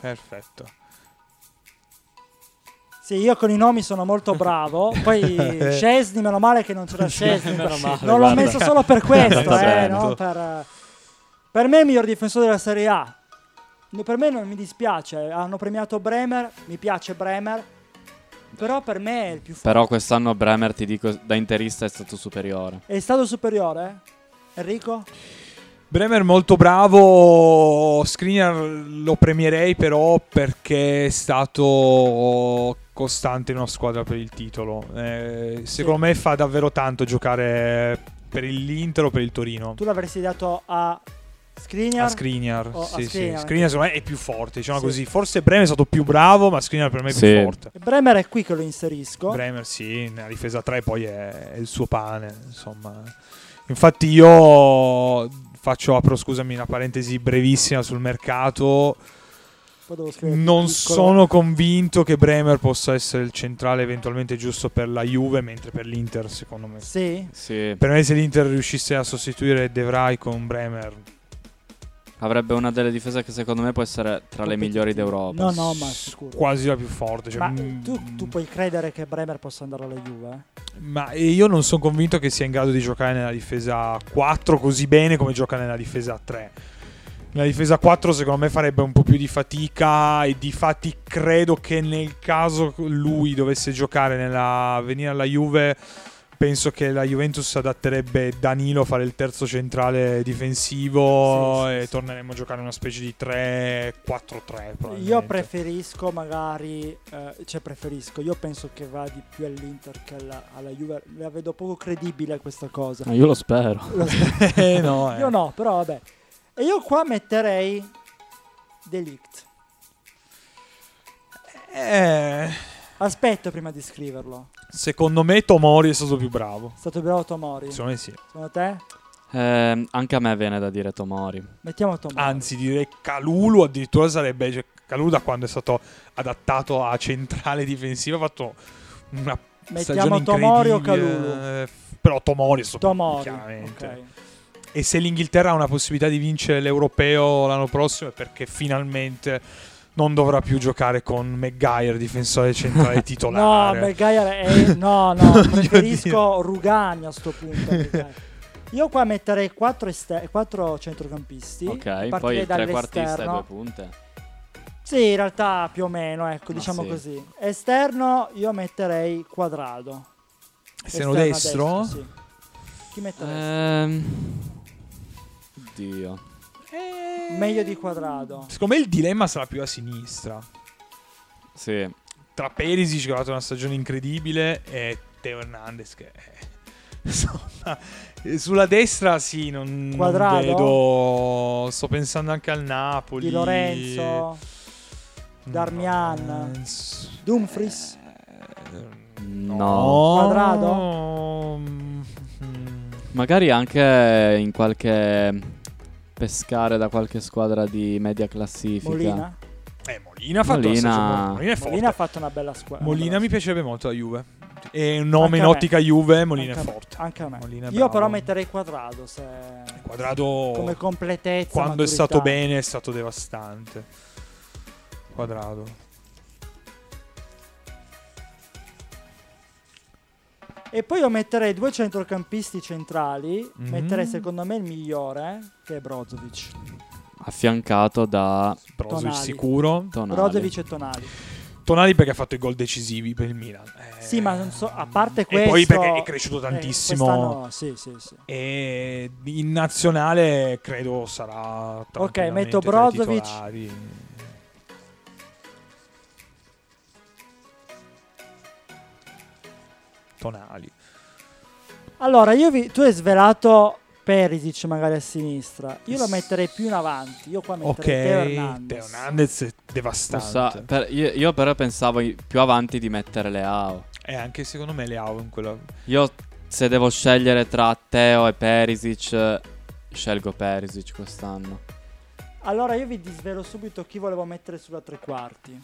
[SPEAKER 3] Perfetto.
[SPEAKER 1] sì, io con i nomi sono molto bravo. Poi Scesni, meno male che non c'era Scesni. non l'ho
[SPEAKER 2] guarda.
[SPEAKER 1] messo solo per questo, eh, no? per, per me è il miglior difensore della Serie A. Per me non mi dispiace, hanno premiato Bremer, mi piace Bremer, però per me è il più forte.
[SPEAKER 2] Però quest'anno Bremer, ti dico, da interista è stato superiore.
[SPEAKER 1] È stato superiore? eh? Enrico?
[SPEAKER 3] Bremer molto bravo, Skriniar lo premierei però perché è stato costante in una squadra per il titolo. Eh, secondo me fa davvero tanto giocare per l'Inter o per il Torino.
[SPEAKER 1] Tu l'avresti dato a Skriniar?
[SPEAKER 3] A Skriniar,
[SPEAKER 1] O a
[SPEAKER 3] sì, sì.
[SPEAKER 1] Skriniar.
[SPEAKER 3] Skriniar secondo me è più forte, diciamo
[SPEAKER 1] Sì.
[SPEAKER 3] così. Forse Bremer è stato più bravo, ma Skriniar per me è più
[SPEAKER 2] Sì.
[SPEAKER 3] forte.
[SPEAKER 1] Bremer è qui che lo inserisco.
[SPEAKER 3] Bremer sì, nella difesa 3 poi è, è il suo pane, insomma. Infatti io faccio, apro scusami, una parentesi brevissima sul mercato.
[SPEAKER 1] Poi devo scrivere
[SPEAKER 3] Non sono convinto che Bremer possa essere il centrale eventualmente giusto per la Juve, mentre per l'Inter secondo me.
[SPEAKER 1] Sì?
[SPEAKER 2] Sì,
[SPEAKER 3] Per me se l'Inter riuscisse a sostituire De Vrij con Bremer,
[SPEAKER 2] avrebbe una delle difese che secondo me può essere tra le migliori d'Europa.
[SPEAKER 1] No, no, ma sicuro.
[SPEAKER 3] quasi la più forte. Cioè,
[SPEAKER 1] Ma
[SPEAKER 3] mm,
[SPEAKER 1] tu, tu puoi credere che Bremer possa andare alla Juve?
[SPEAKER 3] Ma io non sono convinto che sia in grado di giocare nella difesa 4 così bene come gioca nella difesa 3. Nella difesa 4 secondo me farebbe un po' più di fatica e difatti credo che nel caso lui dovesse giocare nella venire alla Juve penso che la Juventus adatterebbe Danilo a fare il terzo centrale difensivo
[SPEAKER 1] Sì, sì,
[SPEAKER 3] e
[SPEAKER 1] sì.
[SPEAKER 3] torneremmo a giocare una specie di 3-4-3 probabilmente.
[SPEAKER 1] Io preferisco magari, eh, cioè preferisco, io penso che va di più all'Inter che alla, alla Juve, la vedo poco credibile questa cosa.
[SPEAKER 2] Ma io lo spero.
[SPEAKER 1] Lo so.
[SPEAKER 3] Eh, no, eh.
[SPEAKER 1] Io no, però vabbè. E io qua metterei Delict.
[SPEAKER 3] Eh,
[SPEAKER 1] Aspetto prima di scriverlo.
[SPEAKER 3] secondo me Tomori è stato più bravo.
[SPEAKER 1] È stato bravo Tomori?
[SPEAKER 3] Secondo me sì.
[SPEAKER 1] Secondo te?
[SPEAKER 2] Eh, anche a me viene da dire Tomori.
[SPEAKER 1] Mettiamo Tomori.
[SPEAKER 3] Anzi, direi Calulu addirittura sarebbe. Cioè, Calulu da quando è stato adattato a centrale difensiva ha fatto una
[SPEAKER 1] Mettiamo Tomori o. Calulu?
[SPEAKER 3] Eh, Però Tomori è stato
[SPEAKER 1] Tomori.
[SPEAKER 3] chiaramente.
[SPEAKER 1] ok.
[SPEAKER 3] E se l'Inghilterra ha una possibilità di vincere l'Europeo l'anno prossimo è perché finalmente non dovrà più giocare con Maguire, difensore centrale
[SPEAKER 1] No,
[SPEAKER 3] titolare.
[SPEAKER 1] Maguire è... No, no, preferisco Rugani a sto punto. Io qua metterei 4, centrocampisti.
[SPEAKER 2] Ok,
[SPEAKER 1] Partirei
[SPEAKER 2] poi trequartista e due punte.
[SPEAKER 1] Sì, in realtà più o meno, ecco,
[SPEAKER 2] Ma
[SPEAKER 1] diciamo
[SPEAKER 2] sì.
[SPEAKER 1] così. Esterno io metterei quadrado.
[SPEAKER 3] Esterno destro?
[SPEAKER 1] destra, sì. Chi metteresti?
[SPEAKER 2] Ehm... Dio.
[SPEAKER 3] Eh,
[SPEAKER 1] Meglio di quadrado.
[SPEAKER 3] Secondo me il dilemma sarà più a sinistra.
[SPEAKER 2] Sì.
[SPEAKER 3] Tra Perisic che ha fatto una stagione incredibile e Teo Hernandez che insomma eh, sulla destra sì non, non
[SPEAKER 1] Quadrado?
[SPEAKER 3] vedo sto pensando anche al Napoli
[SPEAKER 1] Di Lorenzo. Darmian.
[SPEAKER 3] Lorenzo.
[SPEAKER 1] Dumfries.
[SPEAKER 3] Eh,
[SPEAKER 2] No.
[SPEAKER 1] Quadrado?
[SPEAKER 3] Mm,
[SPEAKER 2] Magari anche in qualche pescare da qualche squadra di media classifica.
[SPEAKER 1] Molina.
[SPEAKER 3] Eh, Molina ha fatto
[SPEAKER 2] Molina-
[SPEAKER 3] Molina è forte.
[SPEAKER 1] Molina ha fatto una bella squadra.
[SPEAKER 3] Molina mi piacerebbe molto la Juve. E un
[SPEAKER 1] Anche
[SPEAKER 3] nome in ottica Juve, Molina
[SPEAKER 1] Anche
[SPEAKER 3] è forte.
[SPEAKER 1] Anche a me.
[SPEAKER 3] Molina è
[SPEAKER 1] Io però metterei quadrado se...
[SPEAKER 3] Quadrado
[SPEAKER 1] come completezza.
[SPEAKER 3] quando è
[SPEAKER 1] maturità.
[SPEAKER 3] stato bene è stato devastante. Quadrado.
[SPEAKER 1] E poi io metterei due centrocampisti centrali.
[SPEAKER 3] Mhm.
[SPEAKER 1] Metterei secondo me il migliore, che è Brozovic.
[SPEAKER 2] Affiancato da
[SPEAKER 3] Brozovic
[SPEAKER 1] Tonali.
[SPEAKER 3] sicuro.
[SPEAKER 2] Tonali.
[SPEAKER 1] Brozovic e Tonali.
[SPEAKER 3] Tonali perché ha fatto i gol decisivi per il Milan. Eh,
[SPEAKER 1] Sì, ma non so, a parte
[SPEAKER 3] E
[SPEAKER 1] questo...
[SPEAKER 3] poi perché è cresciuto
[SPEAKER 1] eh,
[SPEAKER 3] tantissimo.
[SPEAKER 1] quest'anno- sì, sì, sì.
[SPEAKER 3] E in nazionale credo sarà tranquillamente
[SPEAKER 1] metto Brozovic.
[SPEAKER 3] Tonali.
[SPEAKER 1] Allora, io vi- tu hai svelato Perisic magari a sinistra. Io lo metterei più in avanti. Io qua
[SPEAKER 3] Ok,
[SPEAKER 1] metterei Teo
[SPEAKER 3] Teo
[SPEAKER 1] Hernandez.
[SPEAKER 3] Hernandez è devastante.
[SPEAKER 2] Possa- per- io, io però pensavo più avanti di mettere Leao.
[SPEAKER 3] E anche secondo me Leao in quella...
[SPEAKER 2] Io se devo scegliere tra Teo e Perisic, eh, scelgo Perisic quest'anno.
[SPEAKER 1] Allora io vi disvelo subito chi volevo mettere sulla tre quarti.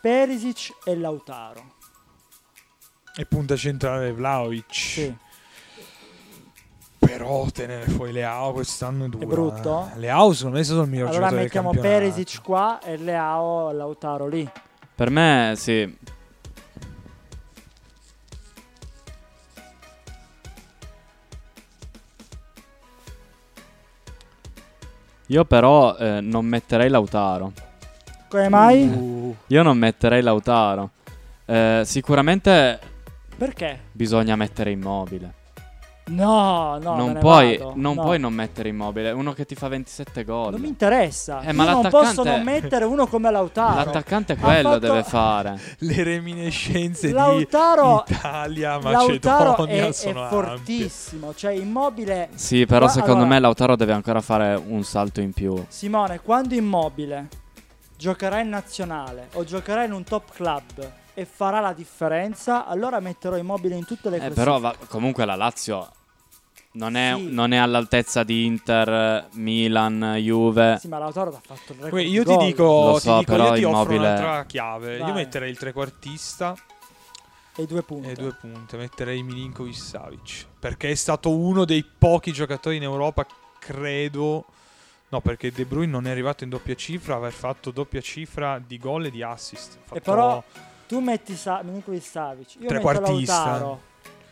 [SPEAKER 1] Perisic e Lautaro.
[SPEAKER 3] E punta centrale Vlaovic.
[SPEAKER 1] Sì.
[SPEAKER 3] Però tenere fuori Leao quest'anno è dura.
[SPEAKER 1] brutto?
[SPEAKER 3] Leao secondo me è stato il miglior
[SPEAKER 1] Allora
[SPEAKER 3] giocatore del
[SPEAKER 1] mettiamo. Perisic qua e Leao Lautaro lì.
[SPEAKER 2] Per me, sì. Io però eh, non metterei Lautaro.
[SPEAKER 1] Come mai?
[SPEAKER 3] Uh,
[SPEAKER 2] Io non metterei Lautaro. Eh, sicuramente
[SPEAKER 1] Perché?
[SPEAKER 2] bisogna mettere immobile.
[SPEAKER 1] No, no, me
[SPEAKER 2] non,
[SPEAKER 1] ne
[SPEAKER 2] puoi,
[SPEAKER 1] vado.
[SPEAKER 2] non
[SPEAKER 1] No.
[SPEAKER 2] puoi non mettere immobile. Uno che ti fa 27 gol.
[SPEAKER 1] Non mi interessa.
[SPEAKER 2] Eh, ma
[SPEAKER 1] Io non posso non mettere uno come Lautaro.
[SPEAKER 2] L'attaccante
[SPEAKER 1] Ha
[SPEAKER 2] quello
[SPEAKER 1] fatto-
[SPEAKER 2] deve fare.
[SPEAKER 3] le reminiscenze
[SPEAKER 1] Lautaro,
[SPEAKER 3] di Italia,
[SPEAKER 1] Lautaro
[SPEAKER 3] Macedonia
[SPEAKER 1] è, è
[SPEAKER 3] sono ampie.
[SPEAKER 1] fortissimo. Cioè, immobile.
[SPEAKER 2] Sì, però
[SPEAKER 1] Qua-
[SPEAKER 2] secondo
[SPEAKER 1] allora-
[SPEAKER 2] me Lautaro deve ancora fare un salto in più.
[SPEAKER 1] Simone, quando immobile giocherà in nazionale o giocherà in un top club e farà la differenza, allora metterò immobile in tutte le
[SPEAKER 2] Eh,
[SPEAKER 1] cose.
[SPEAKER 2] però va- comunque la Lazio non è,
[SPEAKER 1] Sì.
[SPEAKER 2] non è all'altezza di Inter, Milan, Juve.
[SPEAKER 1] Sì, ma Lautaro ti ha fatto il record.
[SPEAKER 3] Io ti dico,
[SPEAKER 2] Lo
[SPEAKER 3] ti
[SPEAKER 2] so,
[SPEAKER 3] dico,
[SPEAKER 2] però
[SPEAKER 3] io ti offro
[SPEAKER 2] Immobile-
[SPEAKER 3] un'altra chiave. Io
[SPEAKER 1] Vai.
[SPEAKER 3] metterei il trequartista
[SPEAKER 1] E due punti.
[SPEAKER 3] e due punte. Metterei Milinkovic Savic. Perché è stato uno dei pochi giocatori in Europa, credo. No, perché De Bruyne non è arrivato in doppia cifra, aver fatto doppia cifra di gol e di assist. Ha
[SPEAKER 1] E
[SPEAKER 3] fatto-
[SPEAKER 1] però Tu metti Sa- Milinkovic Savic. Io metto
[SPEAKER 3] Trequartista.
[SPEAKER 1] Lautaro.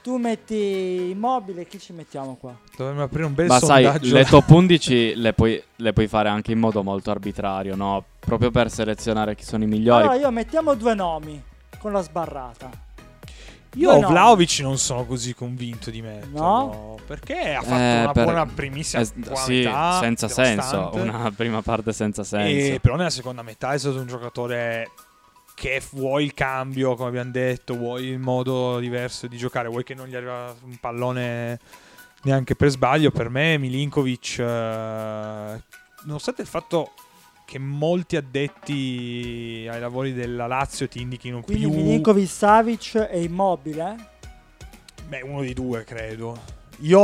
[SPEAKER 1] Tu metti immobile. Chi ci mettiamo qua?
[SPEAKER 3] dovremmo aprire un bel
[SPEAKER 2] Ma sai,
[SPEAKER 3] sondaggio.
[SPEAKER 2] le top 11 le puoi, le puoi fare anche in modo molto arbitrario, no? Proprio per selezionare chi sono i migliori.
[SPEAKER 1] Allora io mettiamo due nomi con la sbarrata.
[SPEAKER 3] Io
[SPEAKER 1] nomi.
[SPEAKER 3] Vlaovic non sono così convinto di me.
[SPEAKER 1] No?
[SPEAKER 3] Perché ha fatto
[SPEAKER 2] Eh,
[SPEAKER 3] una
[SPEAKER 2] per-
[SPEAKER 3] buona primissima
[SPEAKER 2] Eh,
[SPEAKER 3] prima
[SPEAKER 2] sì,
[SPEAKER 3] metà,
[SPEAKER 2] senza senso.
[SPEAKER 3] devastante.
[SPEAKER 2] Una prima parte senza senso.
[SPEAKER 3] E però nella seconda metà è stato un giocatore che vuoi il cambio, come abbiamo detto, vuoi il modo diverso di giocare, vuoi che non gli arriva un pallone neanche per sbaglio. Per me Milinkovic, eh, nonostante il fatto che molti addetti ai lavori della Lazio ti indichino
[SPEAKER 1] Quindi
[SPEAKER 3] più...
[SPEAKER 1] Milinkovic Savic è immobile.
[SPEAKER 3] Beh, uno dei due, credo. Io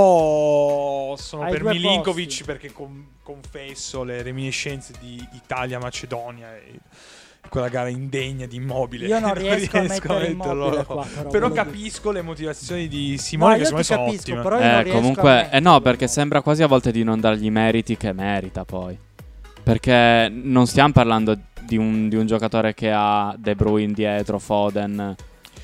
[SPEAKER 3] sono
[SPEAKER 1] Ai
[SPEAKER 3] per Milinkovic
[SPEAKER 1] posti.
[SPEAKER 3] perché con- confesso le reminiscenze di Italia-Macedonia e, quella gara indegna di immobile.
[SPEAKER 1] Io non riesco a mettere
[SPEAKER 3] metterlo.
[SPEAKER 1] Immobile qua, però,
[SPEAKER 3] Però capisco le motivazioni di Simone
[SPEAKER 1] No,
[SPEAKER 3] che secondo me sono
[SPEAKER 1] capisco,
[SPEAKER 3] ottime.
[SPEAKER 1] però io non
[SPEAKER 2] Eh,
[SPEAKER 1] riesco a
[SPEAKER 2] comunque, eh no, perché sembra quasi a volte di non dargli i meriti che merita poi. Perché non stiamo parlando di un, di un giocatore che ha De Bruyne dietro, Foden.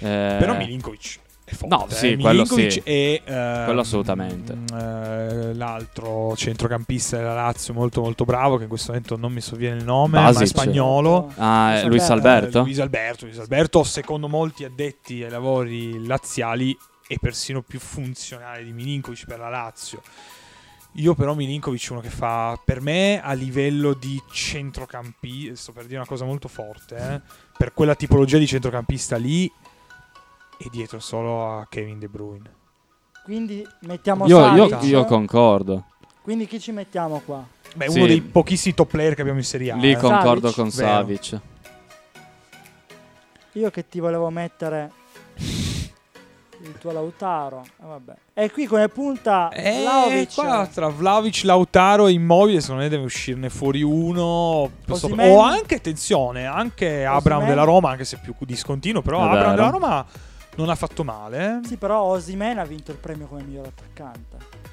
[SPEAKER 2] eh,
[SPEAKER 3] Però Milinkovic è forte.
[SPEAKER 2] No, sì,
[SPEAKER 3] eh.
[SPEAKER 2] quello
[SPEAKER 3] Milinkovic
[SPEAKER 2] sì.
[SPEAKER 3] e ehm,
[SPEAKER 2] Quello assolutamente.
[SPEAKER 3] eh, l'altro centrocampista della Lazio molto molto bravo che in questo momento non mi sovviene il nome, ma è
[SPEAKER 2] Basic.
[SPEAKER 3] spagnolo.
[SPEAKER 2] Ah, eh, Luis
[SPEAKER 1] Eh,
[SPEAKER 2] Alberto?
[SPEAKER 3] Eh, Luis Alberto, Luis Alberto, secondo molti addetti ai lavori laziali, è persino più funzionale di Milinkovic per la Lazio. Io però Milinkovic è uno che fa, per me, a livello di centrocampista, sto per dire una cosa molto forte, eh, per quella tipologia di centrocampista lì, è dietro solo a Kevin De Bruyne.
[SPEAKER 1] Quindi mettiamo
[SPEAKER 2] Io, io,
[SPEAKER 1] Savic.
[SPEAKER 2] io concordo.
[SPEAKER 1] Quindi chi ci mettiamo qua?
[SPEAKER 3] Beh,
[SPEAKER 2] Sì.
[SPEAKER 3] uno dei pochissimi top player che abbiamo in Serie A.
[SPEAKER 2] Lì
[SPEAKER 3] eh.
[SPEAKER 2] concordo
[SPEAKER 1] Savic?
[SPEAKER 2] con
[SPEAKER 3] Vero.
[SPEAKER 2] Savic.
[SPEAKER 1] Io che ti volevo mettere il tuo Lautaro. Eh, vabbè. E qui come punta
[SPEAKER 3] Eh,
[SPEAKER 1] Vlahovic.
[SPEAKER 3] qua tra Vlaovic, Lautaro e Immobile secondo me deve uscirne fuori uno Posso-
[SPEAKER 1] Osimhen?
[SPEAKER 3] o anche attenzione anche Abram
[SPEAKER 1] Osimhen?
[SPEAKER 3] della Roma anche se più discontinuo però
[SPEAKER 2] È
[SPEAKER 3] Abram
[SPEAKER 2] vero.
[SPEAKER 3] della Roma non ha fatto male.
[SPEAKER 1] Sì, però Osimen ha vinto il premio come miglior attaccante.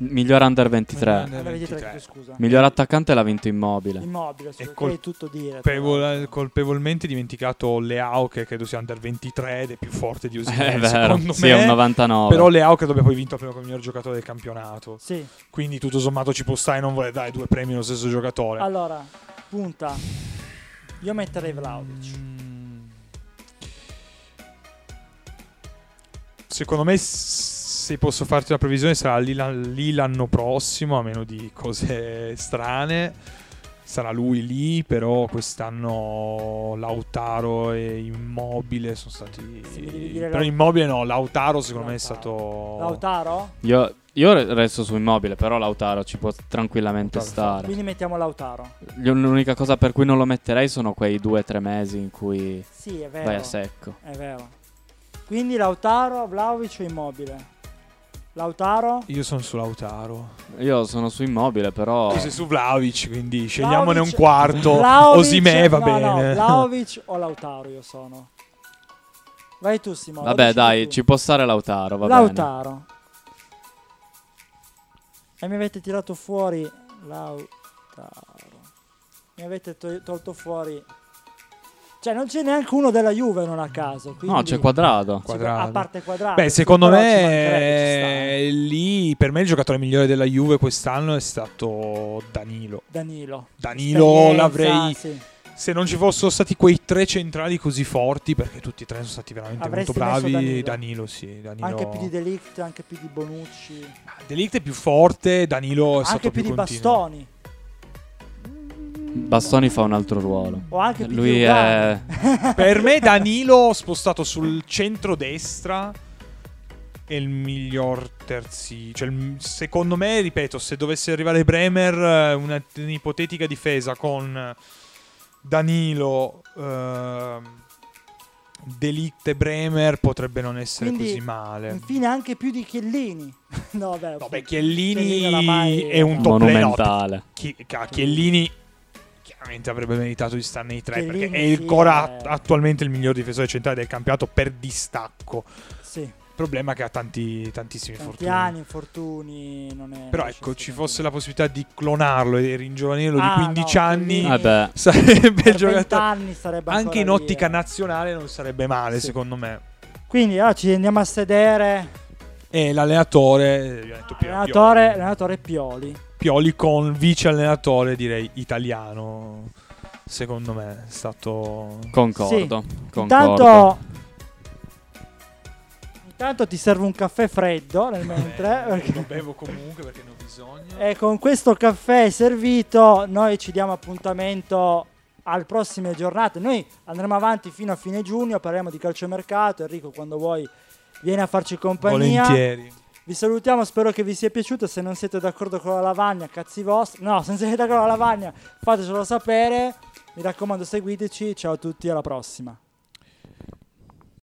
[SPEAKER 2] Miglior under 23.
[SPEAKER 3] Under
[SPEAKER 1] Under 23,
[SPEAKER 3] 23.
[SPEAKER 1] scusa.
[SPEAKER 2] Miglior attaccante l'ha vinto Immobile.
[SPEAKER 1] Immobile, sì,
[SPEAKER 3] E col-
[SPEAKER 1] è tutto dire.
[SPEAKER 3] Colpevol- colpevolmente dimenticato Leao che credo sia under 23 ed è più forte di Osimhen
[SPEAKER 2] È vero.
[SPEAKER 3] secondo
[SPEAKER 2] Sì, è
[SPEAKER 3] me
[SPEAKER 2] un 99.
[SPEAKER 3] però Leao credo abbia poi vinto il premio come miglior giocatore del campionato
[SPEAKER 1] Sì.
[SPEAKER 3] quindi tutto sommato ci può stare non vuole dare due premi allo stesso giocatore
[SPEAKER 1] Allora, punta. Io metterei Vlaovic.
[SPEAKER 3] Mm. Secondo me, se posso farti una previsione, sarà lì, lì l'anno prossimo, a meno di cose strane. Sarà lui lì, però quest'anno Lautaro e Immobile sono stati... Però Immobile no, Lautaro secondo me è
[SPEAKER 1] Lautaro.
[SPEAKER 3] stato...
[SPEAKER 1] Lautaro?
[SPEAKER 2] Io, io re- resto su Immobile, però Lautaro ci può tranquillamente
[SPEAKER 3] Lautaro.
[SPEAKER 2] stare.
[SPEAKER 1] Quindi mettiamo Lautaro.
[SPEAKER 2] L'unica cosa per cui non lo metterei sono quei due o tre mesi in cui
[SPEAKER 1] Sì, è vero.
[SPEAKER 2] vai a secco.
[SPEAKER 1] È vero. Quindi Lautaro, Vlaovic o Immobile? Lautaro?
[SPEAKER 3] Io sono su Lautaro.
[SPEAKER 2] Io sono su Immobile, però...
[SPEAKER 3] Tu sei su Vlaovic, quindi scegliamone un quarto.
[SPEAKER 1] Vlahovic-
[SPEAKER 3] Osimè va
[SPEAKER 1] no,
[SPEAKER 3] bene.
[SPEAKER 1] No, Vlaovic o Lautaro io sono. Vai tu Simone.
[SPEAKER 2] Vabbè, dai,
[SPEAKER 1] tu.
[SPEAKER 2] ci può stare Lautaro, va bene.
[SPEAKER 1] Lautaro. E mi avete tirato fuori Lautaro. Mi avete to- tolto fuori... Cioè non c'è neanche uno della Juve non a caso.
[SPEAKER 2] No,
[SPEAKER 1] quindi-
[SPEAKER 2] c'è quadrato.
[SPEAKER 3] Quadrato.
[SPEAKER 1] A parte quadrato.
[SPEAKER 3] Beh, secondo me eh, lì per me il giocatore migliore della Juve quest'anno è stato Danilo.
[SPEAKER 1] Danilo.
[SPEAKER 3] Danilo l'avrei
[SPEAKER 1] sì.
[SPEAKER 3] se non ci fossero stati quei tre centrali così forti perché tutti e tre sono stati veramente
[SPEAKER 1] Avresti
[SPEAKER 3] molto bravi,
[SPEAKER 1] Danilo.
[SPEAKER 3] Danilo sì, Danilo.
[SPEAKER 1] Anche più di Delict, anche più di Bonucci,
[SPEAKER 3] Delict è più forte, Danilo è stato
[SPEAKER 1] anche più di
[SPEAKER 3] continuo.
[SPEAKER 1] Bastoni.
[SPEAKER 2] Bastoni fa un altro ruolo.
[SPEAKER 1] O anche
[SPEAKER 2] Lui è...
[SPEAKER 3] Per me Danilo spostato sul centro-destra è il miglior terzi. Cioè, secondo me, ripeto, se dovesse arrivare Bremer, eh, una, un'ipotetica difesa con Danilo, ehm, Delict e Bremer potrebbe non essere
[SPEAKER 1] Quindi,
[SPEAKER 3] così male.
[SPEAKER 1] Infine anche più di Chiellini. no, vabbè,
[SPEAKER 3] No, beh,
[SPEAKER 1] Chiellini
[SPEAKER 3] Chiellini è un top
[SPEAKER 2] Monumentale.
[SPEAKER 3] Chi- Chiellini chiaramente avrebbe meritato di stare nei tre perché
[SPEAKER 1] Chiellini,
[SPEAKER 3] è ancora
[SPEAKER 1] è-
[SPEAKER 3] attualmente il miglior difensore centrale del campionato per distacco.
[SPEAKER 1] Sì,
[SPEAKER 3] Il problema è che ha tanti, tantissimi
[SPEAKER 1] tanti
[SPEAKER 3] infortuni.
[SPEAKER 1] anni, infortuni, non è...
[SPEAKER 3] Però ecco, ci fosse la possibilità di clonarlo e ringiovanirlo
[SPEAKER 1] Ah,
[SPEAKER 3] di 15
[SPEAKER 1] no,
[SPEAKER 3] anni,
[SPEAKER 2] Vabbè.
[SPEAKER 3] sarebbe
[SPEAKER 1] Per
[SPEAKER 3] il giocatore.
[SPEAKER 1] 20 anni sarebbe
[SPEAKER 3] Anche in
[SPEAKER 1] lì,
[SPEAKER 3] ottica
[SPEAKER 1] eh.
[SPEAKER 3] nazionale non sarebbe male,
[SPEAKER 1] Sì.
[SPEAKER 3] secondo me.
[SPEAKER 1] Quindi allora ci andiamo a sedere.
[SPEAKER 3] E l'allenatore, eh, detto Pioli.
[SPEAKER 1] allenatore Pioli.
[SPEAKER 3] Pioli con vice allenatore, direi italiano. Secondo me è stato
[SPEAKER 2] Concordo. Concordo.
[SPEAKER 1] Intanto, intanto ti serve un caffè freddo nel mentre.
[SPEAKER 3] Eh,
[SPEAKER 1] perché-
[SPEAKER 3] lo bevo comunque perché ne ho bisogno.
[SPEAKER 1] E con questo caffè servito noi ci diamo appuntamento alle prossime giornate. Noi andremo avanti fino a fine giugno, parleremo di calciomercato. Enrico, quando vuoi, vieni a farci compagnia.
[SPEAKER 3] Volentieri.
[SPEAKER 1] Vi salutiamo, spero che vi sia piaciuto. Se non siete d'accordo con la lavagna, cazzi vostri. No, se non siete d'accordo con la lavagna, fatecelo sapere. Mi raccomando, seguiteci. Ciao a tutti, alla prossima.